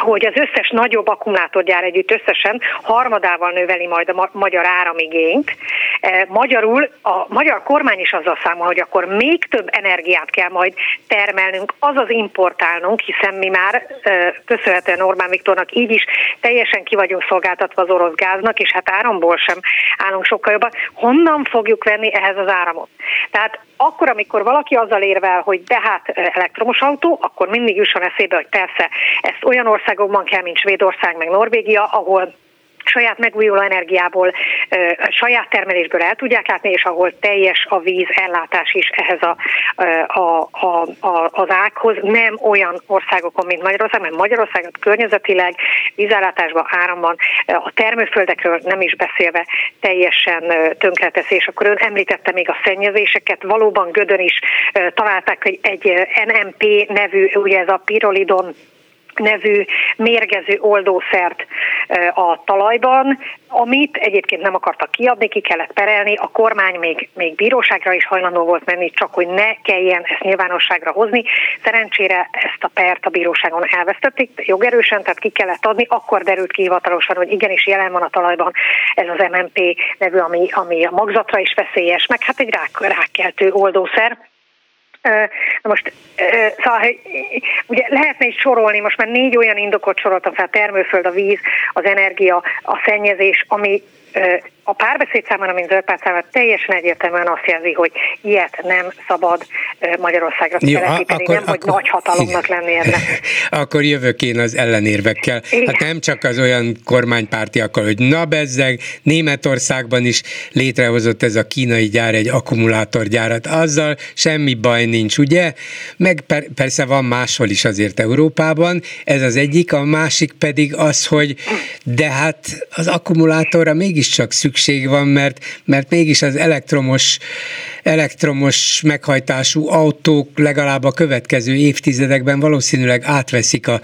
hogy az összes nagyobb akkumulátorgyár együtt összesen harmadával növeli majd a magyar áramigényt. E, magyarul a magyar kormány is azzal számol, hogy akkor még több energiát kell majd termelnünk, azaz importálnunk, hiszen mi már e, köszönhetően Orbán Viktornak így is teljesen ki vagyunk szolgáltatva az orosz gáznak, és hát áramból sem állunk sokkal jobban. Honnan fogjuk venni ehhez az áramot? Tehát akkor, amikor valaki azzal érvel, hogy de hát e, elektromos autó, akkor mindig jusson eszébe, hogy persze ezt olyan országokban kell, mint Svédország meg Norvégia, ahol saját megújuló energiából, saját termelésből el tudják látni, és ahol teljes a víz ellátás is ehhez a, a, a, a, az ághoz, nem olyan országokon, mint Magyarország, mert Magyarországot környezetileg vízellátásban, áramban, a termőföldekről nem is beszélve teljesen tönkretesz, és akkor ön említette még a szennyezéseket, valóban Gödön is találták egy, egy NMP nevű, ugye ez a pirolidon nevű mérgező oldószert a talajban, amit egyébként nem akartak kiadni, ki kellett perelni, a kormány még, még bíróságra is hajlandó volt menni, csak hogy ne kelljen ezt nyilvánosságra hozni. Szerencsére ezt a pert a bíróságon elvesztették, jogerősen, tehát ki kellett adni, akkor derült ki hivatalosan, hogy igenis jelen van a talajban ez az MMP nevű, ami, ami a magzatra is veszélyes, meg hát egy rák, rákkeltő oldószer Na most, szóval, ugye lehetne is sorolni, most már négy olyan indokot soroltam fel, termőföld, a víz, az energia, a szennyezés, ami a párbeszéd számára, mint zöld számára teljesen egyértelműen azt jelzi, hogy ilyet nem szabad Magyarországra telepíteni, nem, hogy nagy hatalomnak lenni ennek. akkor jövök én az ellenérvekkel. Igen. Hát nem csak az olyan kormánypártiakkal, hogy na bezzeg, Németországban is létrehozott ez a kínai gyár egy akkumulátorgyárat, azzal semmi baj nincs, ugye? Meg per, persze van máshol is azért Európában, ez az egyik, a másik pedig az, hogy de hát az akkumulátorra mégiscsak szükség van, mert, mert mégis az elektromos elektromos meghajtású autók legalább a következő évtizedekben valószínűleg átveszik a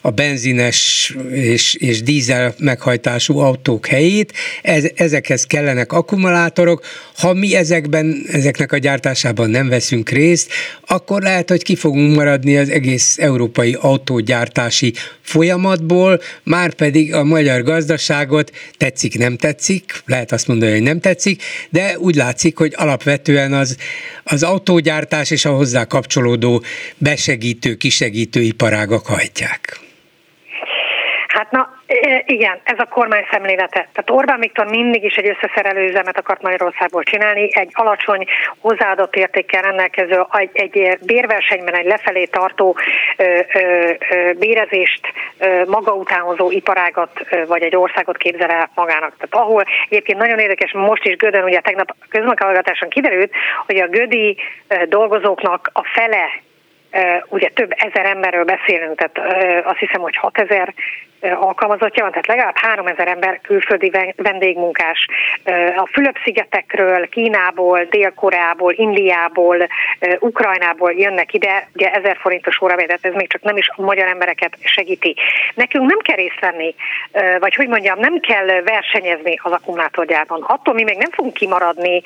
a benzines és, és dízel meghajtású autók helyét, ez, ezekhez kellenek akkumulátorok. Ha mi ezekben, ezeknek a gyártásában nem veszünk részt, akkor lehet, hogy ki fogunk maradni az egész európai autógyártási folyamatból, már pedig a magyar gazdaságot tetszik, nem tetszik, lehet azt mondani, hogy nem tetszik, de úgy látszik, hogy alapvetően az, az autógyártás és a hozzá kapcsolódó besegítő, kisegítő iparágak hajtják. Hát na, igen, ez a kormány szemlélete. Tehát Orbán Viktor mindig is egy összeszerelő üzemet akart Magyarországból csinálni, egy alacsony hozzáadott értékkel rendelkező, egy, egy bérversenyben egy lefelé tartó ö, ö, ö, bérezést ö, maga utánhozó iparágat ö, vagy egy országot képzel el magának. Tehát ahol egyébként nagyon érdekes, most is Gödön, ugye tegnap közmeghallgatáson kiderült, hogy a Gödi dolgozóknak a fele ugye több ezer emberről beszélünk, tehát azt hiszem, hogy 6000 alkalmazottja van, tehát legalább 3000 ember külföldi vendégmunkás. A Fülöp-szigetekről, Kínából, Dél-Koreából, Indiából, Ukrajnából jönnek ide, ugye 1000 forintos óravédet, ez még csak nem is a magyar embereket segíti. Nekünk nem kell részt venni, vagy hogy mondjam, nem kell versenyezni az akkumulátorgyárban. Attól mi még nem fogunk kimaradni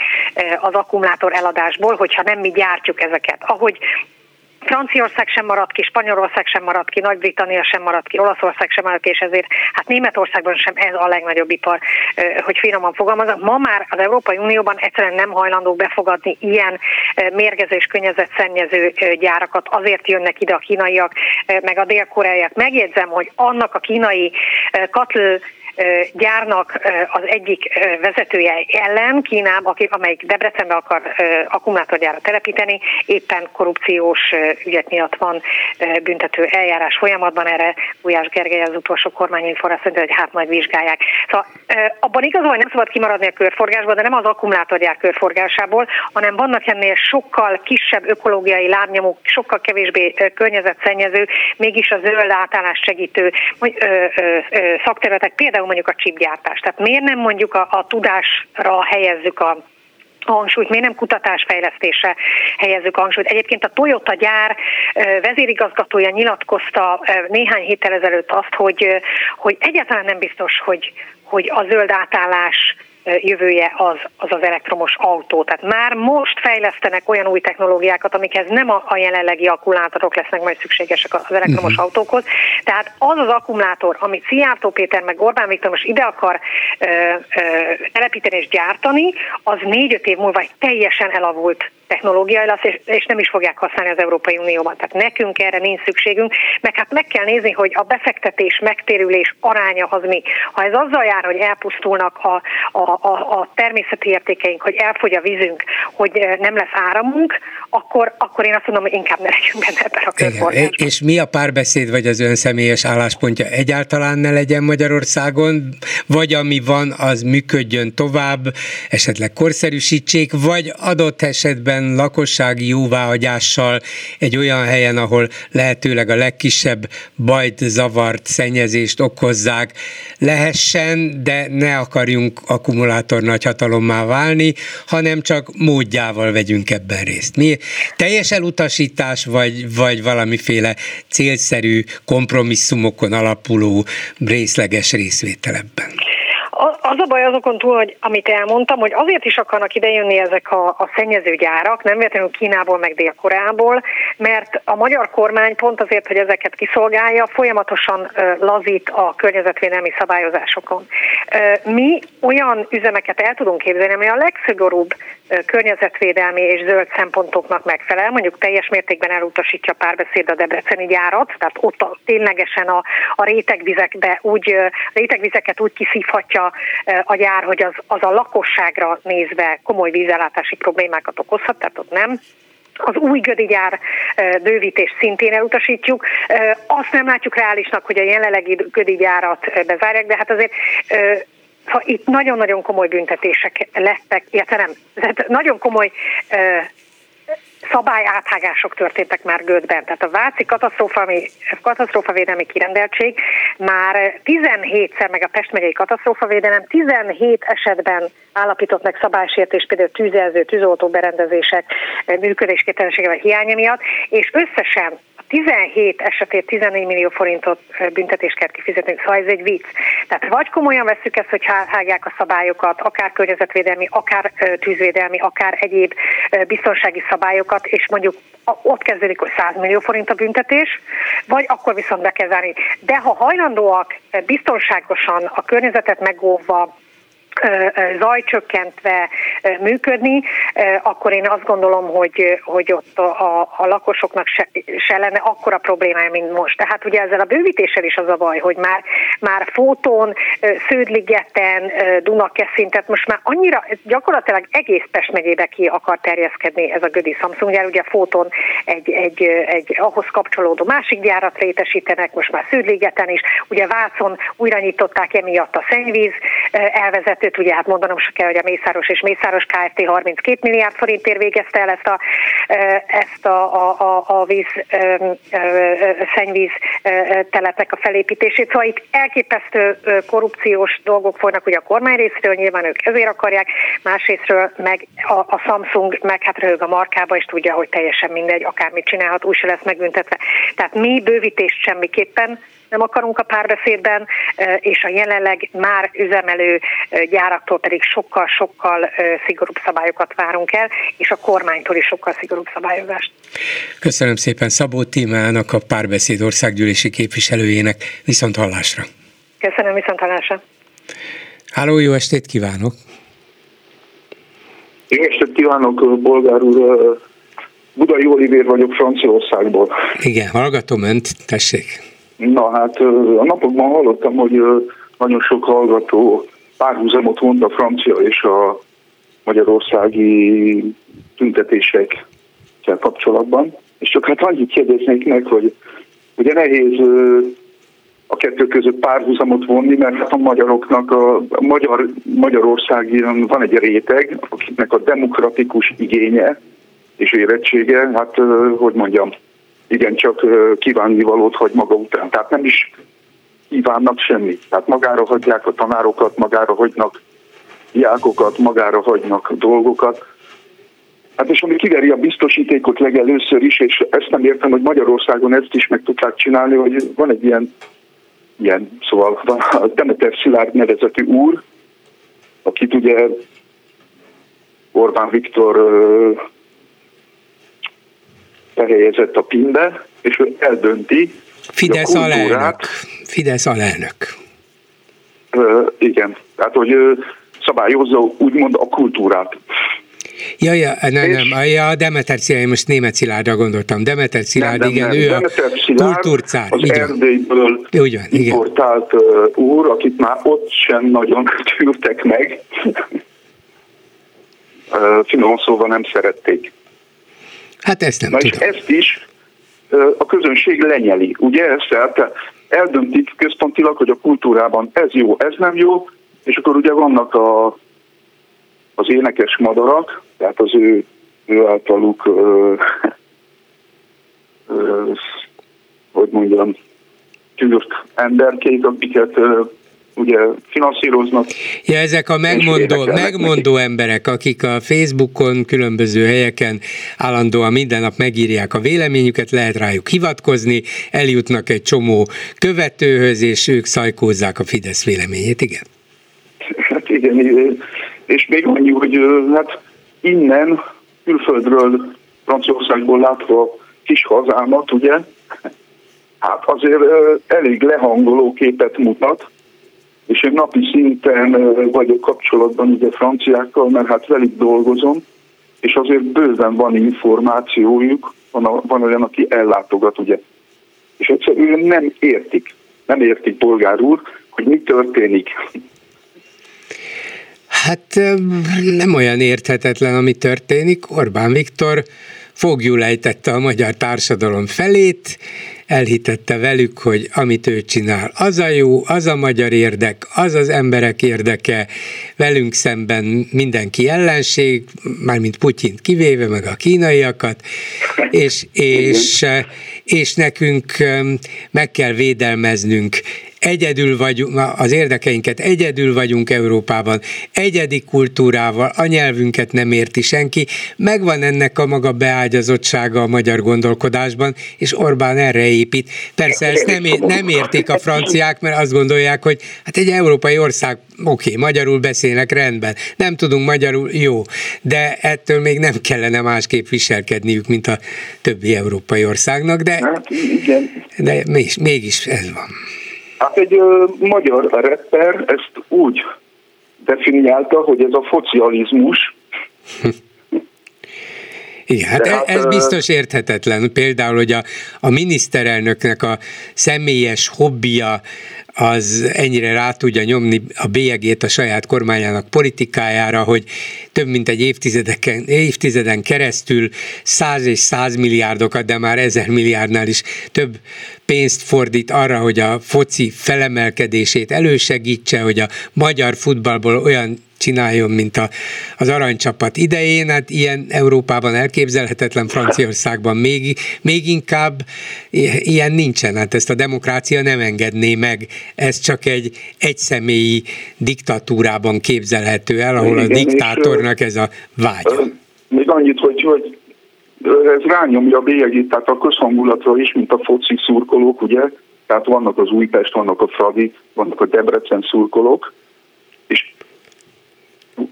az akkumulátor eladásból, hogyha nem mi gyártjuk ezeket. Ahogy Franciaország sem maradt ki, Spanyolország sem maradt ki, Nagy-Britannia sem maradt ki, Olaszország sem maradt ki, és ezért hát Németországban sem ez a legnagyobb ipar, hogy finoman fogalmazom. Ma már az Európai Unióban egyszerűen nem hajlandók befogadni ilyen mérgező és szennyező gyárakat, azért jönnek ide a kínaiak, meg a dél-koreaiak. Megjegyzem, hogy annak a kínai katl gyárnak az egyik vezetője ellen, Kínában, amelyik Debrecenbe akar akkumulátorgyára telepíteni, éppen korrupciós ügyet miatt van büntető eljárás folyamatban, erre Gulyás Gergely az utolsó kormányinfóra azt mondja, hogy hát majd vizsgálják. Szóval abban igaz, hogy nem szabad kimaradni a körforgásból, de nem az akkumulátorgyár körforgásából, hanem vannak ennél sokkal kisebb ökológiai lábnyomok, sokkal kevésbé környezetszennyező, mégis a zöld átállás segítő szakterületek, például például mondjuk a csipgyártás. Tehát miért nem mondjuk a, a tudásra helyezzük a hangsúlyt, miért nem kutatásfejlesztése helyezzük hangsúlyt. Egyébként a Toyota gyár vezérigazgatója nyilatkozta néhány héttel ezelőtt azt, hogy, hogy egyáltalán nem biztos, hogy, hogy a zöld átállás jövője az, az az elektromos autó. Tehát már most fejlesztenek olyan új technológiákat, amikhez nem a, a jelenlegi akkumulátorok lesznek majd szükségesek az elektromos uh-huh. autókhoz. Tehát az az akkumulátor, amit Szijjártó Péter meg Orbán Viktor most ide akar ö, ö, telepíteni és gyártani, az négy-öt év múlva egy teljesen elavult technológiai lesz, és, és nem is fogják használni az Európai Unióban. Tehát nekünk erre nincs szükségünk, meg hát meg kell nézni, hogy a befektetés, megtérülés aránya az mi. Ha ez azzal jár, hogy elpusztulnak a, a, a, a természeti értékeink, hogy elfogy a vízünk, hogy eh, nem lesz áramunk, akkor, akkor én azt mondom, hogy inkább ne legyünk benne ebben a körforgásban. És mi a párbeszéd, vagy az ön személyes álláspontja egyáltalán ne legyen Magyarországon, vagy ami van, az működjön tovább, esetleg korszerűsítsék, vagy adott esetben lakossági jóváhagyással egy olyan helyen, ahol lehetőleg a legkisebb bajt, zavart, szennyezést okozzák, lehessen, de ne akarjunk akkumulátor nagyhatalommá válni, hanem csak módjával vegyünk ebben részt. Mi teljes elutasítás, vagy, vagy valamiféle célszerű kompromisszumokon alapuló részleges részvétel ebben? Az a baj azokon túl, hogy amit elmondtam, hogy azért is akarnak idejönni ezek a, a szennyező gyárak, nem véletlenül Kínából, meg Dél-Koreából, mert a magyar kormány pont azért, hogy ezeket kiszolgálja, folyamatosan lazít a környezetvédelmi szabályozásokon. Mi olyan üzemeket el tudunk képzelni, ami a legszigorúbb környezetvédelmi és zöld szempontoknak megfelel, mondjuk teljes mértékben elutasítja párbeszéd a Debreceni gyárat, tehát ott a, ténylegesen a, a rétegvizekbe úgy, rétegvizeket úgy kiszívhatja a gyár, hogy az, az a lakosságra nézve komoly vízellátási problémákat okozhat, tehát ott nem az új gödigyár bővítés szintén elutasítjuk. Azt nem látjuk reálisnak, hogy a jelenlegi gödigyárat bezárják, de hát azért ha itt nagyon-nagyon komoly büntetések lettek, illetve nem, nagyon komoly szabályáthágások történtek már Gödben. Tehát a Váci katasztrófa, katasztrófavédelmi kirendeltség már 17-szer, meg a Pest megyei katasztrófavédelem 17 esetben állapított meg szabálysértést, például tűzelző, tűzoltó berendezések működésképtelensége vagy hiánya miatt, és összesen 17 esetét 14 millió forintot büntetést kell kifizetni, szóval ez egy vicc. Tehát vagy komolyan veszük ezt, hogy hágják a szabályokat, akár környezetvédelmi, akár tűzvédelmi, akár egyéb biztonsági szabályokat, és mondjuk ott kezdődik, hogy 100 millió forint a büntetés, vagy akkor viszont be kell zárni. De ha hajlandóak biztonságosan a környezetet megóvva zajcsökkentve működni, akkor én azt gondolom, hogy, hogy ott a, a lakosoknak se, se lenne akkora problémája, mint most. Tehát ugye ezzel a bővítéssel is az a baj, hogy már, már Fóton, Sződligeten, Dunakeszin, tehát most már annyira gyakorlatilag egész Pest megyébe ki akar terjeszkedni ez a Gödi Samsung gyár, ugye Fóton egy, egy, egy ahhoz kapcsolódó másik gyárat létesítenek, most már Sződligeten is, ugye Vácon újra nyitották emiatt a szennyvíz elvezető kettőt, ugye hát mondanom se kell, hogy a Mészáros és Mészáros Kft. 32 milliárd forintért végezte el ezt a, ezt a, a, a, a víz, szennyvíz telepek a felépítését. Szóval itt elképesztő korrupciós dolgok folynak ugye a kormány részéről, nyilván ők ezért akarják, másrésztről meg a, a Samsung meg hát röhög a markába, és tudja, hogy teljesen mindegy, akármit csinálhat, úgyse lesz megbüntetve. Tehát mi bővítést semmiképpen nem akarunk a párbeszédben, és a jelenleg már üzemelő gyáraktól pedig sokkal-sokkal szigorúbb szabályokat várunk el, és a kormánytól is sokkal szigorúbb szabályozást. Köszönöm szépen Szabó Tímának, a párbeszéd országgyűlési képviselőjének. Viszont hallásra! Köszönöm, viszont hallásra! Háló, jó estét kívánok! Jó estét kívánok, bolgár úr! Budai Olivér vagyok Franciaországból. Igen, hallgatom önt, tessék. Na hát a napokban hallottam, hogy nagyon sok hallgató párhuzamot vont a francia és a magyarországi tüntetésekkel kapcsolatban. És csak hát annyit kérdeznék meg, hogy ugye nehéz a kettő között párhuzamot vonni, mert hát a magyaroknak, a magyar, Magyarországon van egy réteg, akiknek a demokratikus igénye és érettsége, hát hogy mondjam, igencsak kívánnivalót hagy maga után. Tehát nem is kívánnak semmit. Tehát magára hagyják a tanárokat, magára hagynak diákokat, magára hagynak dolgokat. Hát és ami kiveri a biztosítékot legelőször is, és ezt nem értem, hogy Magyarországon ezt is meg tudták csinálni, hogy van egy ilyen, ilyen szóval van a Demeter Szilárd nevezetű úr, akit ugye Orbán Viktor behelyezett a pinbe, és ő eldönti, Fidesz a kultúrát, alelnök. Fidesz alelnök. Uh, igen, tehát hogy uh, szabályozza úgymond a kultúrát. Ja, ja, nem, nem, ja, a Demeter Szilárd, most német Szilárdra gondoltam. Demeter Szilárd, nem, igen, nem. ő Demeter a Szilárd, kultúrcár. Az így Erdélyből úgy van, importált igen. úr, akit már ott sem nagyon tűrtek meg. Finom szóval nem szerették. Hát ezt nem Na tudom. és ezt is a közönség lenyeli. Ugye ezt el, eldöntik központilag, hogy a kultúrában ez jó, ez nem jó, és akkor ugye vannak a, az énekes madarak, tehát az ő, ő általuk, ö, ö, hogy mondjam, tűrt emberkék, akiket ugye finanszíroznak. Ja, ezek a megmondó, megmondó emberek, akik a Facebookon, különböző helyeken állandóan minden nap megírják a véleményüket, lehet rájuk hivatkozni, eljutnak egy csomó követőhöz, és ők szajkózzák a Fidesz véleményét, igen? Hát igen, és még annyi, hogy hát innen, külföldről, Franciaországból látva kis hazámat, ugye, hát azért elég lehangoló képet mutat, és én napi szinten vagyok kapcsolatban ugye franciákkal, mert hát velük dolgozom, és azért bőven van információjuk, van, van olyan, aki ellátogat, ugye. És egyszerűen nem értik, nem értik, polgár úr, hogy mi történik. Hát nem olyan érthetetlen, ami történik. Orbán Viktor fogjul ejtette a magyar társadalom felét, elhitette velük, hogy amit ő csinál, az a jó, az a magyar érdek, az az emberek érdeke, velünk szemben mindenki ellenség, mármint Putyint kivéve, meg a kínaiakat, és, és, és nekünk meg kell védelmeznünk egyedül vagyunk, az érdekeinket egyedül vagyunk Európában, egyedi kultúrával, a nyelvünket nem érti senki, megvan ennek a maga beágyazottsága a magyar gondolkodásban, és Orbán erre épít. Persze ezt nem, nem értik a franciák, mert azt gondolják, hogy hát egy európai ország, oké, okay, magyarul beszélnek, rendben, nem tudunk magyarul, jó, de ettől még nem kellene másképp viselkedniük, mint a többi európai országnak, de, hát, de mégis, mégis ez van. Hát egy ö, magyar rapper ezt úgy definiálta, hogy ez a focializmus. Igen, hát Tehát, ez biztos érthetetlen. Például, hogy a, a miniszterelnöknek a személyes hobbija az ennyire rá tudja nyomni a bélyegét a saját kormányának politikájára, hogy több mint egy évtizedeken, évtizeden keresztül száz és száz milliárdokat, de már ezer milliárdnál is több pénzt fordít arra, hogy a foci felemelkedését elősegítse, hogy a magyar futballból olyan csináljon, mint a, az aranycsapat idején, hát ilyen Európában elképzelhetetlen, Franciaországban még, még inkább. Ilyen nincsen, hát ezt a demokrácia nem engedné meg, ez csak egy egyszemélyi diktatúrában képzelhető el, ahol Igen, a diktátornak ez a vágy. Még annyit, hogy, hogy ez rányomja a bélyegét, tehát a közhangulatra is, mint a foci szurkolók, ugye, tehát vannak az Újpest, vannak a Fradi, vannak a Debrecen szurkolók, és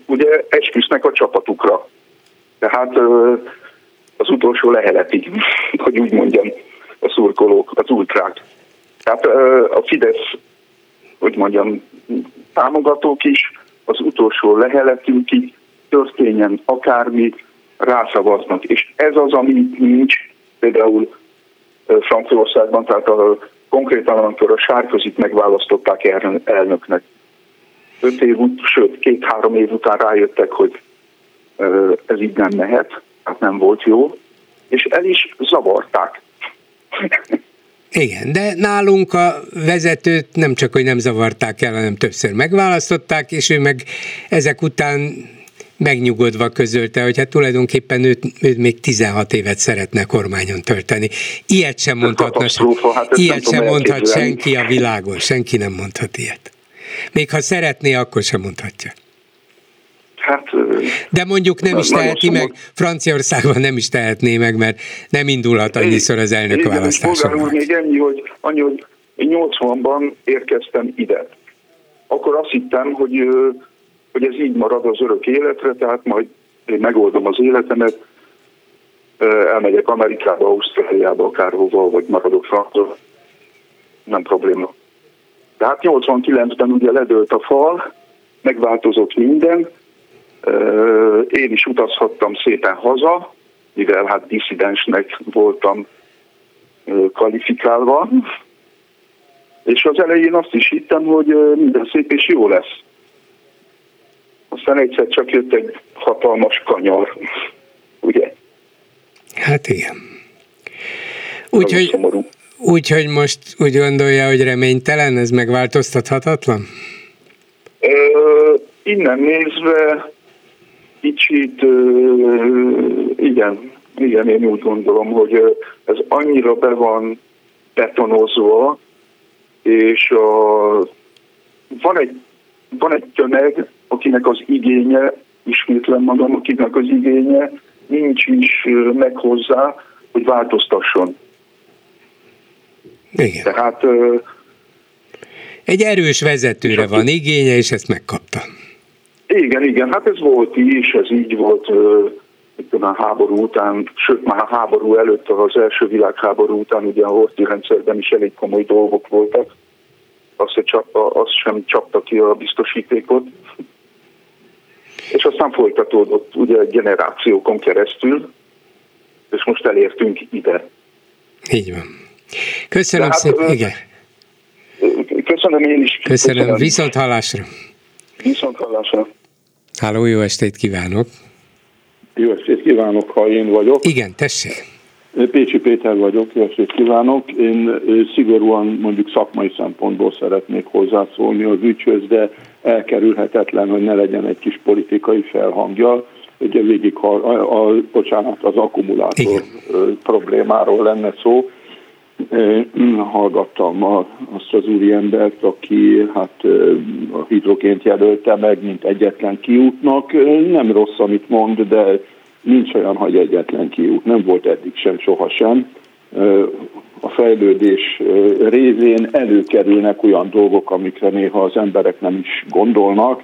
ugye esküsznek a csapatukra. Tehát az utolsó leheletig, hogy úgy mondjam, a szurkolók, az ultrák. Tehát a Fidesz, hogy mondjam, támogatók is az utolsó leheletünkig történjen akármi, rászavaznak. És ez az, ami nincs például Franciaországban, tehát a, konkrétan amikor a sárközit megválasztották elnöknek. Öt év, sőt, két-három év után rájöttek, hogy ez így nem mehet, hát nem volt jó, és el is zavarták. Igen, de nálunk a vezetőt nem csak, hogy nem zavarták el, hanem többször megválasztották, és ő meg ezek után megnyugodva közölte, hogy hát tulajdonképpen őt, őt még 16 évet szeretne kormányon tölteni. Ilyet sem mondhatna, hát ilyet sem mondhat senki a világon, senki nem mondhat ilyet. Még ha szeretné, akkor sem mondhatja. Hát, De mondjuk nem is teheti meg, Franciaországban nem is tehetné meg, mert nem indulhat annyiszor az elnök választáson. Úr, még ennyi, hogy, annyi, hogy 80-ban érkeztem ide. Akkor azt hittem, hogy hogy ez így marad az örök életre, tehát majd én megoldom az életemet, elmegyek Amerikába, Ausztráliába, akárhova, vagy maradok francia, nem probléma. De hát 89-ben ugye ledőlt a fal, megváltozott minden, én is utazhattam szépen haza, mivel hát diszidensnek voltam kvalifikálva, és az elején azt is hittem, hogy minden szép és jó lesz. Aztán egyszer csak jött egy hatalmas kanyar, ugye? Hát igen. Úgyhogy úgy, hogy most úgy gondolja, hogy reménytelen, ez megváltoztathatatlan? Ö, innen nézve kicsit, ö, igen, igen, én úgy gondolom, hogy ez annyira be van betonozva, és a, van egy, van egy tömeg, akinek az igénye, ismétlen magam, akinek az igénye nincs is meg hozzá, hogy változtasson. Igen. Tehát egy erős vezetőre van igénye, és ezt megkapta. Igen, igen, hát ez volt is, ez így volt a háború után, sőt már a háború előtt, az első világháború után ugye a horti rendszerben is elég komoly dolgok voltak. azt, csap, azt sem csapta ki a biztosítékot. És aztán folytatódott ugye generációkon keresztül, és most elértünk ide. Így van. Köszönöm Tehát, szépen, igen. Köszönöm én is. Köszönöm, köszönöm. viszont hallásra. Viszont hallásra. Háló, jó estét kívánok. Jó estét kívánok, ha én vagyok. Igen, tessék. Pécsi Péter vagyok, jó estét kívánok. Én szigorúan mondjuk szakmai szempontból szeretnék hozzászólni az ügyhöz, de elkerülhetetlen, hogy ne legyen egy kis politikai felhangja. Ugye végig, a, a, a, bocsánat, az akkumulátor Igen. problémáról lenne szó. Hallgattam a, azt az úriembert, aki hát a hidrogént jelölte meg, mint egyetlen kiútnak. Nem rossz, amit mond, de nincs olyan, hogy egyetlen kiút. Nem volt eddig sem, sohasem. A fejlődés révén előkerülnek olyan dolgok, amikre néha az emberek nem is gondolnak,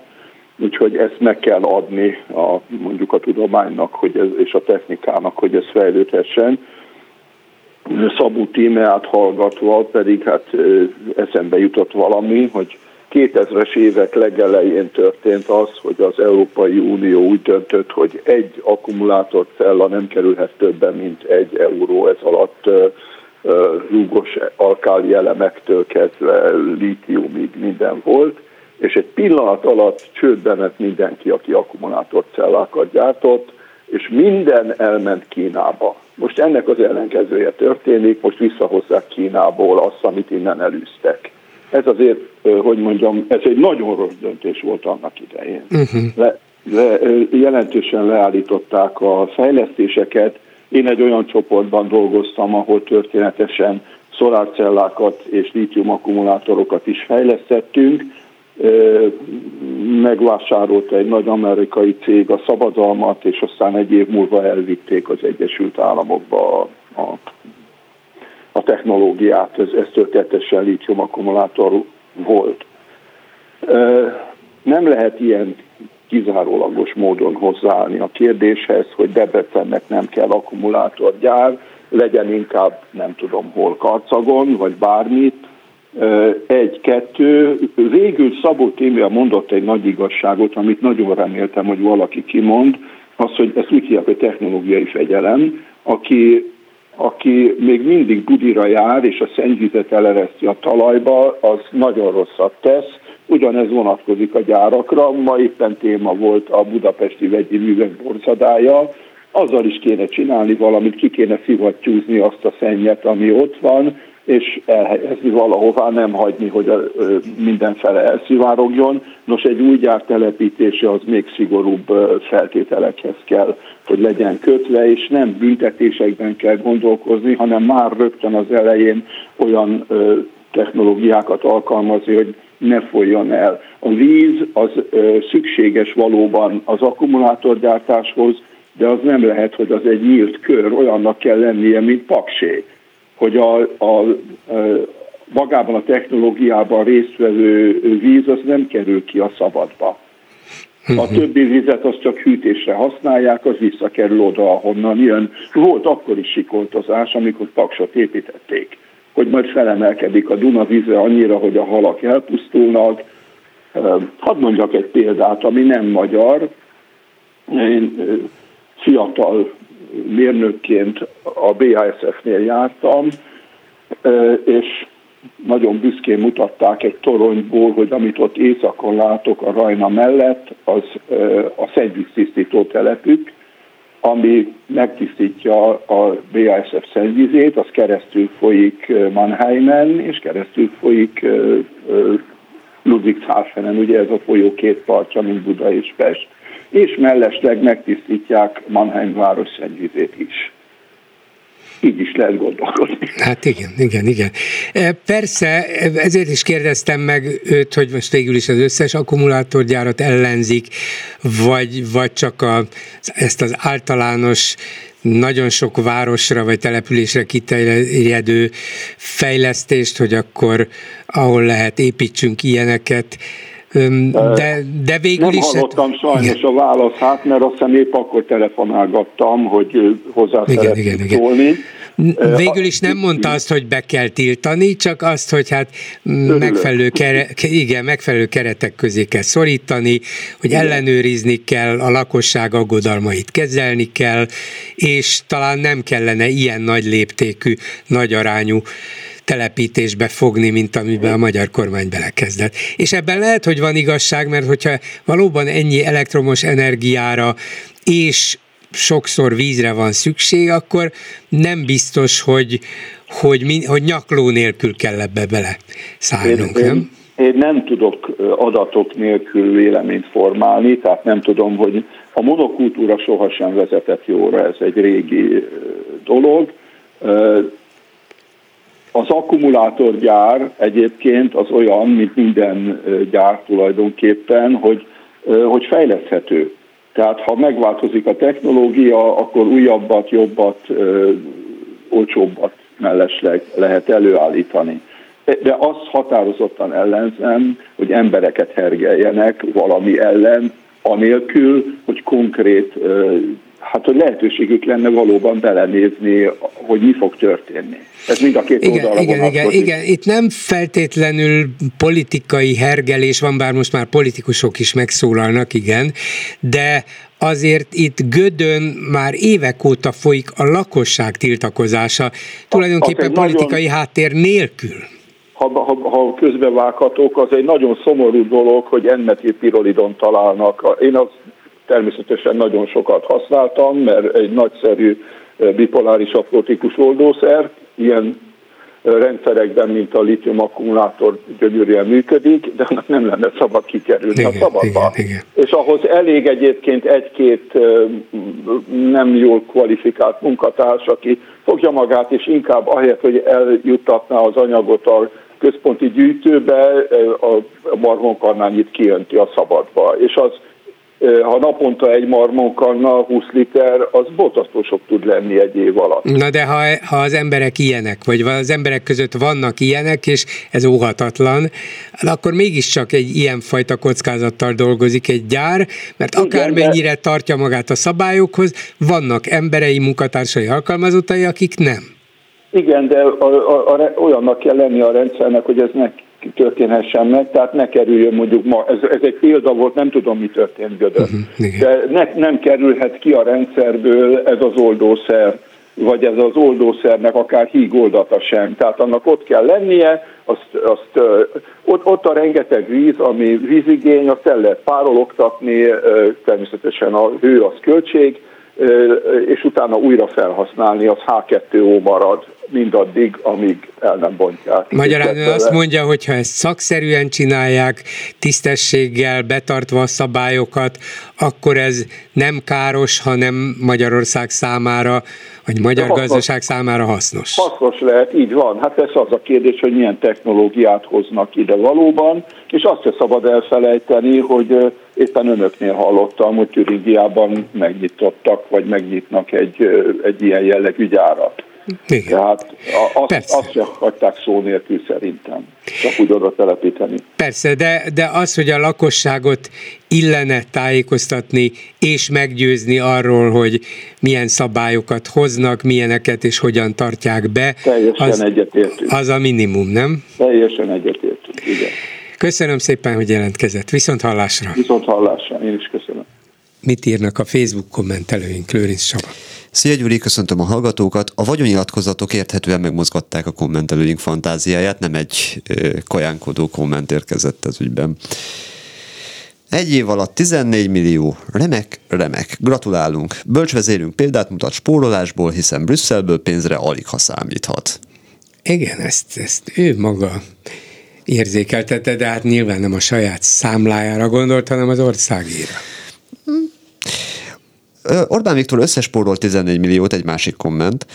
úgyhogy ezt meg kell adni a, mondjuk a tudománynak hogy ez, és a technikának, hogy ez fejlődhessen. Szabó tímeát hallgatva pedig hát eszembe jutott valami, hogy 2000-es évek legelején történt az, hogy az Európai Unió úgy döntött, hogy egy cella nem kerülhet többen, mint egy euró ez alatt rúgos alkáli elemektől kezdve lítiumig minden volt, és egy pillanat alatt csődbe ment mindenki, aki akkumulátorcellákat gyártott, és minden elment Kínába. Most ennek az ellenkezője történik, most visszahozzák Kínából azt, amit innen elűztek. Ez azért, hogy mondjam, ez egy nagyon rossz döntés volt annak idején. Uh-huh. Le, le, jelentősen leállították a fejlesztéseket. Én egy olyan csoportban dolgoztam, ahol történetesen szolárcellákat és lítium-akkumulátorokat is fejlesztettünk. Megvásárolt egy nagy amerikai cég a szabadalmat, és aztán egy év múlva elvitték az Egyesült Államokba a, a a technológiát, ez, ez történetesen lítium akkumulátor volt. Nem lehet ilyen kizárólagos módon hozzáállni a kérdéshez, hogy Debrecennek nem kell akkumulátorgyár, legyen inkább nem tudom hol Karcagon, vagy bármit. Egy, kettő, végül Szabó Tímia mondott egy nagy igazságot, amit nagyon reméltem, hogy valaki kimond, az, hogy ezt úgy hívják, hogy technológiai fegyelem, aki aki még mindig budira jár, és a szennyvizet elereszti a talajba, az nagyon rosszat tesz. Ugyanez vonatkozik a gyárakra. Ma éppen téma volt a budapesti vegyi művek borzadája. Azzal is kéne csinálni valamit, ki kéne szivattyúzni azt a szennyet, ami ott van, és elhelyezni valahová, nem hagyni, hogy mindenfele elszivárogjon. Nos, egy új gyár telepítése az még szigorúbb feltételekhez kell, hogy legyen kötve, és nem büntetésekben kell gondolkozni, hanem már rögtön az elején olyan technológiákat alkalmazni, hogy ne folyjon el. A víz az szükséges valóban az akkumulátorgyártáshoz, de az nem lehet, hogy az egy nyílt kör, olyannak kell lennie, mint paksé hogy a, a, a magában a technológiában résztvevő víz az nem kerül ki a szabadba. A mhm. többi vizet az csak hűtésre használják, az visszakerül oda, ahonnan jön. Volt akkor is sikoltozás, amikor paksot építették, hogy majd felemelkedik a Duna víze annyira, hogy a halak elpusztulnak. Hadd mondjak egy példát, ami nem magyar. Én fiatal mérnökként a BASF-nél jártam, és nagyon büszkén mutatták egy toronyból, hogy amit ott éjszakon látok a Rajna mellett, az a szennyvíztisztító telepük, ami megtisztítja a BASF szennyvizét, az keresztül folyik Mannheimen, és keresztül folyik Ludwigshafenen, ugye ez a folyó két partja, mint Buda és Pest. És mellesleg megtisztítják Mannheim város szennyvizét is így is lehet gondolkodni. Hát igen, igen, igen. E, persze, ezért is kérdeztem meg őt, hogy most végül is az összes akkumulátorgyárat ellenzik, vagy, vagy csak a, ezt az általános nagyon sok városra vagy településre kiterjedő fejlesztést, hogy akkor ahol lehet építsünk ilyeneket. De, de végül nem is... Nem hallottam sajnos igen. a válaszát, mert azt hiszem épp akkor telefonálgattam, hogy hozzá igen, igen, szólni. Igen. Végül is nem mondta azt, hogy be kell tiltani, csak azt, hogy hát megfelelő, kere, igen, megfelelő keretek közé kell szorítani, hogy ellenőrizni kell, a lakosság aggodalmait kezelni kell, és talán nem kellene ilyen nagy léptékű, nagy arányú telepítésbe fogni, mint amiben a magyar kormány belekezdett. És ebben lehet, hogy van igazság, mert hogyha valóban ennyi elektromos energiára és sokszor vízre van szükség, akkor nem biztos, hogy, hogy, hogy nyakló nélkül kell ebbe bele szállnunk, én, nem? Én, én nem tudok adatok nélkül véleményt formálni, tehát nem tudom, hogy a monokultúra sohasem vezetett jóra, ez egy régi dolog. Az akkumulátorgyár egyébként az olyan, mint minden gyár tulajdonképpen, hogy, hogy fejleszthető. Tehát ha megváltozik a technológia, akkor újabbat, jobbat, olcsóbbat mellesleg lehet előállítani. De azt határozottan ellenzem, hogy embereket hergeljenek valami ellen, anélkül, hogy konkrét hát hogy lehetőségük lenne valóban belenézni, hogy mi fog történni. Ez mind a két igen, oldalra igen, igen, igen, itt nem feltétlenül politikai hergelés van, bár most már politikusok is megszólalnak, igen, de azért itt Gödön már évek óta folyik a lakosság tiltakozása, tulajdonképpen politikai nagyon... háttér nélkül ha, ha, ha közbevághatok, az egy nagyon szomorú dolog, hogy enmetépirolidon találnak. Én azt természetesen nagyon sokat használtam, mert egy nagyszerű bipoláris aprótikus oldószer, ilyen rendszerekben, mint a litium akkumulátor gyönyörűen működik, de annak nem lenne szabad kikerülni igen, a szabadba. Igen, igen. És ahhoz elég egyébként egy-két nem jól kvalifikált munkatárs, aki fogja magát, és inkább ahelyett, hogy eljuttatná az anyagot a központi gyűjtőbe, a marhonkarnányit kijönti a szabadba. És az ha naponta egy marmonkanna 20 liter, az borzasztó sok tud lenni egy év alatt. Na de ha, ha az emberek ilyenek, vagy az emberek között vannak ilyenek, és ez óhatatlan, akkor mégiscsak egy ilyen fajta kockázattal dolgozik egy gyár, mert Igen, akármennyire de... tartja magát a szabályokhoz, vannak emberei, munkatársai, alkalmazottai, akik nem. Igen, de a, a, a, olyannak kell lenni a rendszernek, hogy ez ne történhessen meg, tehát ne kerüljön mondjuk ma, ez, ez egy példa volt, nem tudom mi történt Gödön, uh-huh, de ne, nem kerülhet ki a rendszerből ez az oldószer, vagy ez az oldószernek akár hígoldata sem. Tehát annak ott kell lennie, azt, azt, ott, ott a rengeteg víz, ami vízigény, azt el lehet párologtatni, természetesen a hő az költség, és utána újra felhasználni, az H2O marad mindaddig, amíg el nem bontják. Magyarán ő azt mondja, hogy ha ezt szakszerűen csinálják, tisztességgel, betartva a szabályokat, akkor ez nem káros, hanem Magyarország számára, vagy magyar hasznos, gazdaság számára hasznos. Hasznos lehet, így van. Hát ez az a kérdés, hogy milyen technológiát hoznak ide valóban, és azt se szabad elfelejteni, hogy éppen önöknél hallottam, hogy Türingiában megnyitottak, vagy megnyitnak egy, egy ilyen jellegű gyárat. Igen. Tehát azt, azt se hagyták szó nélkül szerintem, csak úgy oda telepíteni. Persze, de, de az, hogy a lakosságot illene tájékoztatni és meggyőzni arról, hogy milyen szabályokat hoznak, milyeneket és hogyan tartják be, Teljesen az, egyetértünk. az a minimum, nem? Teljesen egyetértünk, igen. Köszönöm szépen, hogy jelentkezett. Viszont hallásra. Viszont hallásra, én is köszönöm. Mit írnak a Facebook kommentelőink, Lőrinc Saba? Szia Gyuri, köszöntöm a hallgatókat. A vagyonnyilatkozatok érthetően megmozgatták a kommentelőink fantáziáját, nem egy ö, kajánkodó komment érkezett az ügyben. Egy év alatt 14 millió. Remek, remek. Gratulálunk. Bölcsvezérünk példát mutat spórolásból, hiszen Brüsszelből pénzre alig ha számíthat. Igen, ezt, ezt ő maga érzékeltette, de hát nyilván nem a saját számlájára gondolt, hanem az országéra. Orbán Viktor összespórolt 14 milliót, egy másik komment.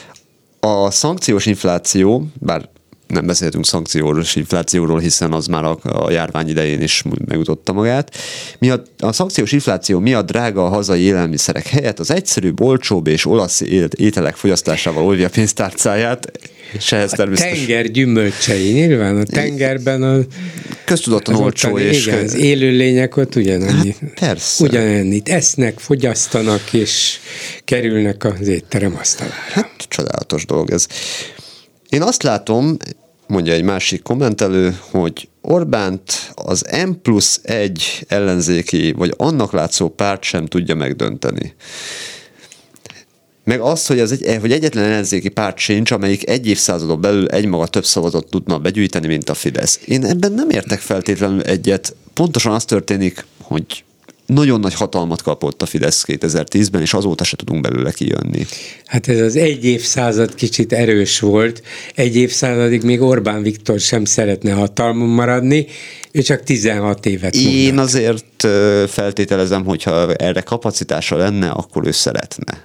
A szankciós infláció, bár nem beszéltünk szankcióról inflációról, hiszen az már a, a járvány idején is megutotta magát. Miatt, a szankciós infláció miatt drága a hazai élelmiszerek helyett az egyszerűbb, olcsóbb és olasz ételek fogyasztásával olvja a pénztárcáját, és ehhez a természetesen... tenger gyümölcsei, nyilván a tengerben a... Köztudottan olcsó és... Igen, az élőlények ott ugyanannyi. Hát persze. Ugyanannyit esznek, fogyasztanak és kerülnek az étterem asztalára. Hát csodálatos dolog ez. Én azt látom, mondja egy másik kommentelő, hogy Orbánt az M plusz egy ellenzéki, vagy annak látszó párt sem tudja megdönteni. Meg azt, hogy, az egy, hogy egyetlen ellenzéki párt sincs, amelyik egy évszázadon belül egymaga több szavazatot tudna begyűjteni, mint a Fidesz. Én ebben nem értek feltétlenül egyet. Pontosan az történik, hogy nagyon nagy hatalmat kapott a Fidesz 2010-ben, és azóta se tudunk belőle kijönni. Hát ez az egy évszázad kicsit erős volt. Egy évszázadig még Orbán Viktor sem szeretne hatalmon maradni, ő csak 16 évet. Én azért feltételezem, hogyha erre kapacitása lenne, akkor ő szeretne.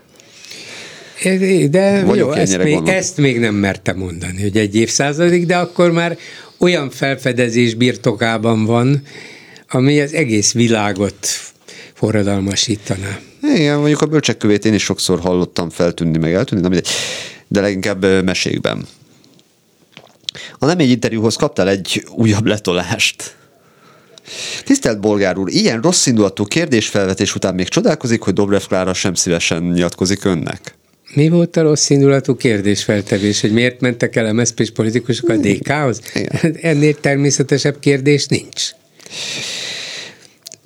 De jó, ezt még, ezt még nem merte mondani, hogy egy évszázadig, de akkor már olyan felfedezés birtokában van, ami az egész világot forradalmasítaná. Igen, mondjuk a bölcsekkövét én is sokszor hallottam feltűnni, meg eltűnni, de, de leginkább mesékben. A nem egy interjúhoz kaptál egy újabb letolást. Tisztelt Bolgár úr, ilyen rossz indulatú kérdésfelvetés után még csodálkozik, hogy Dobrev Klára sem szívesen nyilatkozik önnek? Mi volt a rossz indulatú kérdésfeltevés, hogy miért mentek el MSZP-s politikusok a DK-hoz? Ennél természetesebb kérdés nincs.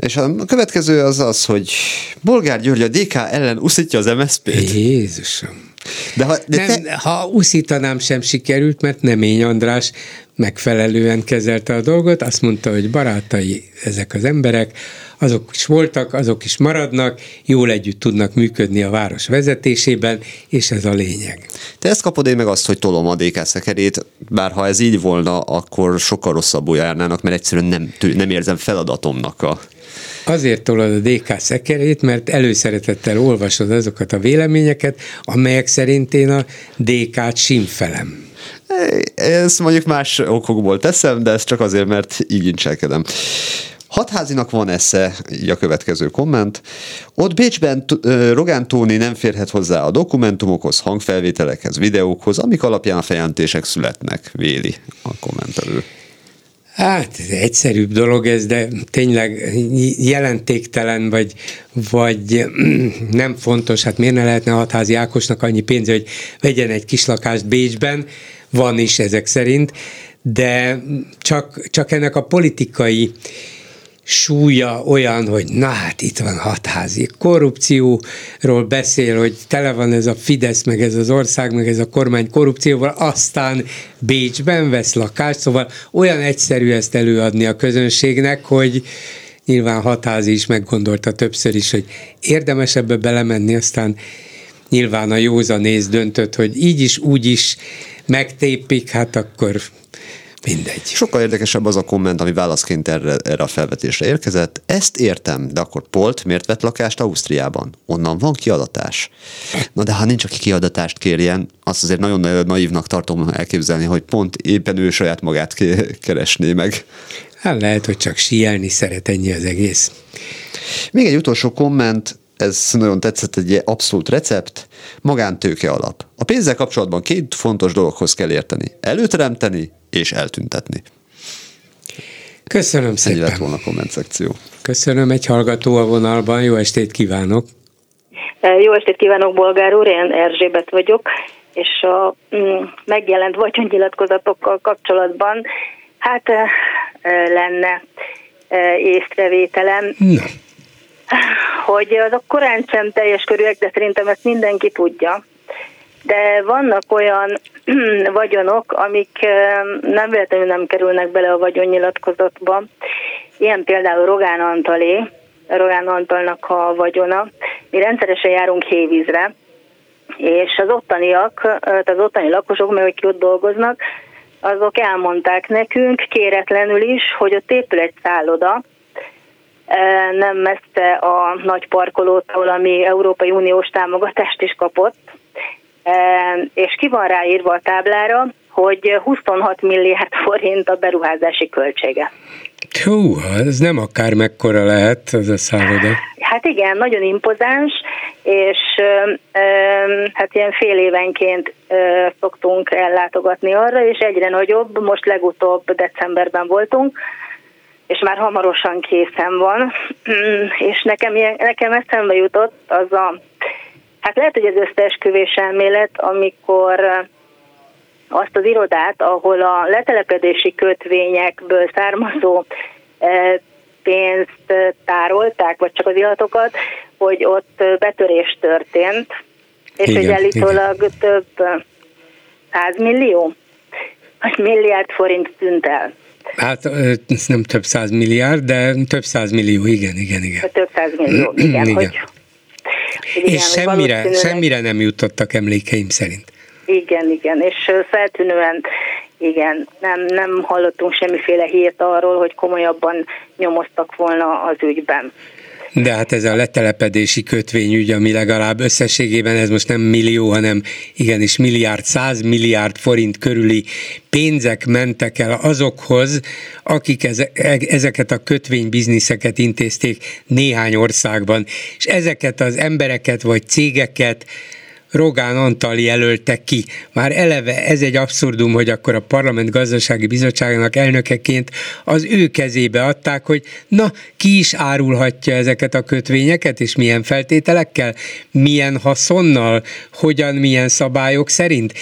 És a következő az az, hogy Bolgár György a DK ellen uszítja az MSZP-t. Jézusom. De ha, de nem, te... ha uszítanám sem sikerült, mert Nemény András megfelelően kezelte a dolgot, azt mondta, hogy barátai ezek az emberek, azok is voltak, azok is maradnak, jól együtt tudnak működni a város vezetésében, és ez a lényeg. Te ezt kapod én meg azt, hogy tolom a DK szekerét, bár ha ez így volna, akkor sokkal rosszabbul járnának, mert egyszerűen nem, nem érzem feladatomnak a Azért tolod a DK szekerét, mert előszeretettel olvasod azokat a véleményeket, amelyek szerint én a DK-t simfelem. Ezt mondjuk más okokból teszem, de ez csak azért, mert így incselkedem. Hatházinak van esze, így a következő komment. Ott Bécsben Rogán Tóni nem férhet hozzá a dokumentumokhoz, hangfelvételekhez, videókhoz, amik alapján a fejentések születnek, véli a kommentelő. Hát egyszerűbb dolog ez, de tényleg jelentéktelen, vagy, vagy nem fontos, hát miért ne lehetne a hatházi Ákosnak annyi pénze, hogy vegyen egy kis lakást Bécsben, van is ezek szerint, de csak, csak ennek a politikai súlya olyan, hogy na hát itt van hatházi korrupcióról beszél, hogy tele van ez a Fidesz, meg ez az ország, meg ez a kormány korrupcióval, aztán Bécsben vesz lakást, szóval olyan egyszerű ezt előadni a közönségnek, hogy nyilván hatházi is meggondolta többször is, hogy érdemes ebbe belemenni, aztán nyilván a józanész döntött, hogy így is, úgy is megtépik, hát akkor Mindegy. Sokkal érdekesebb az a komment, ami válaszként erre, erre a felvetésre érkezett. Ezt értem, de akkor Polt miért vett lakást Ausztriában? Onnan van kiadatás. Na de ha nincs, aki kiadatást kérjen, azt azért nagyon naívnak tartom elképzelni, hogy pont éppen ő saját magát keresné meg. Hát lehet, hogy csak síelni szeret ennyi az egész. Még egy utolsó komment, ez nagyon tetszett, egy abszolút recept, magántőke alap. A pénzzel kapcsolatban két fontos dologhoz kell érteni. Előteremteni és eltüntetni. Köszönöm szépen. Ennyi lett volna a komment szekció. Köszönöm, egy hallgató a vonalban, jó estét kívánok. Jó estét kívánok, Bolgár úr, én Erzsébet vagyok, és a mm, megjelent vagyonnyilatkozatokkal kapcsolatban hát lenne észrevételem. Na hogy azok korán sem teljes körűek, de szerintem ezt mindenki tudja. De vannak olyan vagyonok, amik nem véletlenül nem kerülnek bele a vagyonnyilatkozatba. Ilyen például Rogán Antalé, Rogán Antalnak a vagyona. Mi rendszeresen járunk hévízre, és az ottaniak, az ottani lakosok, meg akik ott dolgoznak, azok elmondták nekünk kéretlenül is, hogy ott épül egy szálloda, nem messze a nagy parkolótól, ami Európai Uniós támogatást is kapott, és ki van ráírva a táblára, hogy 26 milliárd forint a beruházási költsége. Hú, ez nem akár mekkora lehet ez a szálloda. Hát igen, nagyon impozáns, és hát ilyen fél évenként szoktunk ellátogatni arra, és egyre nagyobb, most legutóbb decemberben voltunk, és már hamarosan készen van, és nekem, ilyen, nekem eszembe jutott az a, hát lehet, hogy az összeesküvés elmélet, amikor azt az irodát, ahol a letelepedési kötvényekből származó pénzt tárolták, vagy csak az illatokat, hogy ott betörés történt, és igen, hogy állítólag igen. több százmillió, vagy milliárd forint tűnt el. Hát nem több száz milliárd, de több száz millió, igen, igen, igen. Több száz millió, igen. igen. Hogy igen, és semmire, semmire nem jutottak emlékeim szerint. Igen, igen, és feltűnően igen, nem, nem hallottunk semmiféle hírt arról, hogy komolyabban nyomoztak volna az ügyben. De hát ez a letelepedési kötvényügy, ami legalább összességében ez most nem millió, hanem igenis milliárd, száz milliárd forint körüli pénzek mentek el azokhoz, akik ezeket a kötvénybizniszeket intézték néhány országban, és ezeket az embereket vagy cégeket Rogán Antal jelölte ki. Már eleve ez egy abszurdum, hogy akkor a Parlament Gazdasági Bizottságának elnökeként az ő kezébe adták, hogy na, ki is árulhatja ezeket a kötvényeket, és milyen feltételekkel, milyen haszonnal, hogyan, milyen szabályok szerint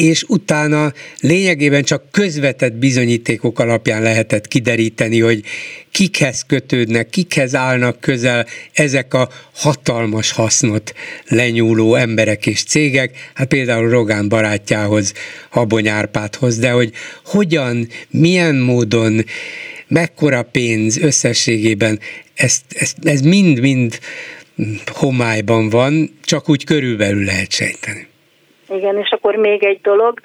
és utána lényegében csak közvetett bizonyítékok alapján lehetett kideríteni, hogy kikhez kötődnek, kikhez állnak közel ezek a hatalmas hasznot lenyúló emberek és cégek, hát például Rogán barátjához, Habony Árpádhoz, de hogy hogyan, milyen módon, mekkora pénz összességében, ezt, ezt, ez mind-mind homályban van, csak úgy körülbelül lehet sejteni. Igen, és akkor még egy dolog.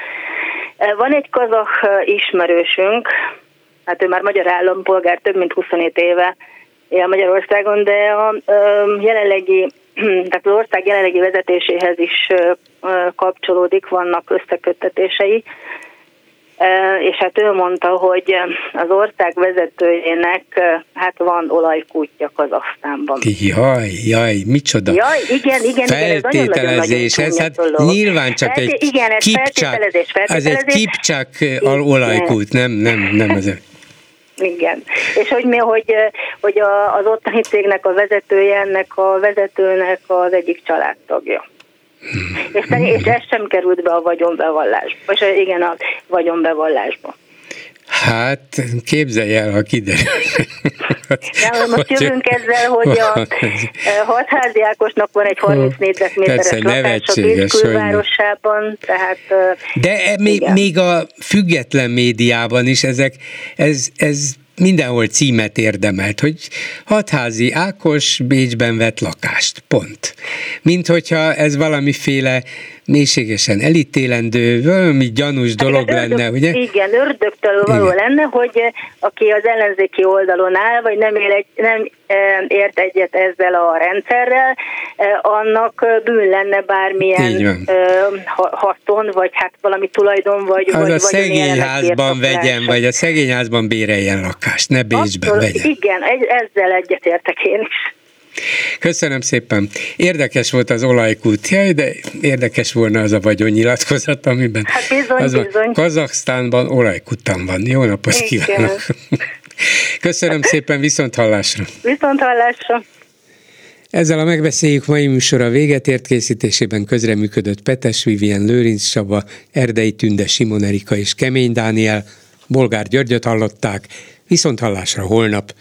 Van egy kazah ismerősünk, hát ő már magyar állampolgár, több mint 27 éve él Magyarországon, de a jelenlegi, tehát az ország jelenlegi vezetéséhez is kapcsolódik, vannak összeköttetései és hát ő mondta, hogy az ország vezetőjének hát van olajkútja Kazasztánban. Jaj, jaj, micsoda Jaj, igen, igen, feltételezés, igen, ez, ez hát nyilván csak egy igen, ez kipcsák, ez egy kipcsák olajkút, nem, nem, nem az igen. És hogy mi, hogy, hogy az ottani cégnek a vezetője, ennek a vezetőnek az egyik családtagja. És, és ez sem került be a vagyonbevallásba, vagy igen, a vagyonbevallásba. Hát képzelj el, ha kiderül. De most jövünk ezzel, hogy a hatházi Ákosnak van egy 30 négyzetméteres lakása külvárosában, tehát... De e, még, még a független médiában is ezek, ez, ez mindenhol címet érdemelt, hogy hatházi Ákos Bécsben vett lakást, pont. Mint hogyha ez valamiféle mélységesen elítélendő, valami gyanús hát dolog ördög, lenne, ugye? Igen, ördögtől való igen. lenne, hogy aki az ellenzéki oldalon áll, vagy nem, él egy, nem ért egyet ezzel a rendszerrel, annak bűn lenne bármilyen haszon, vagy hát valami tulajdon, vagy Az vagy, a szegényházban vegyen, vagy a szegényházban béreljen lakást, ne Bécsben Attól, vegyen. Igen, ezzel egyetértek én is. Köszönöm szépen. Érdekes volt az olajkút, jaj, de érdekes volna az a vagyonnyilatkozat, amiben hát bizony, az bizony. Kazaksztánban olajkutam van. Jó napot kívánok! Köszönöm szépen, viszont hallásra! Viszont hallásra! Ezzel a megbeszéljük mai műsora véget ért készítésében közreműködött Petes Vivien, Lőrinc Csaba, Erdei Tünde, Simon Erika és Kemény Dániel, Bolgár Györgyöt hallották, viszont hallásra holnap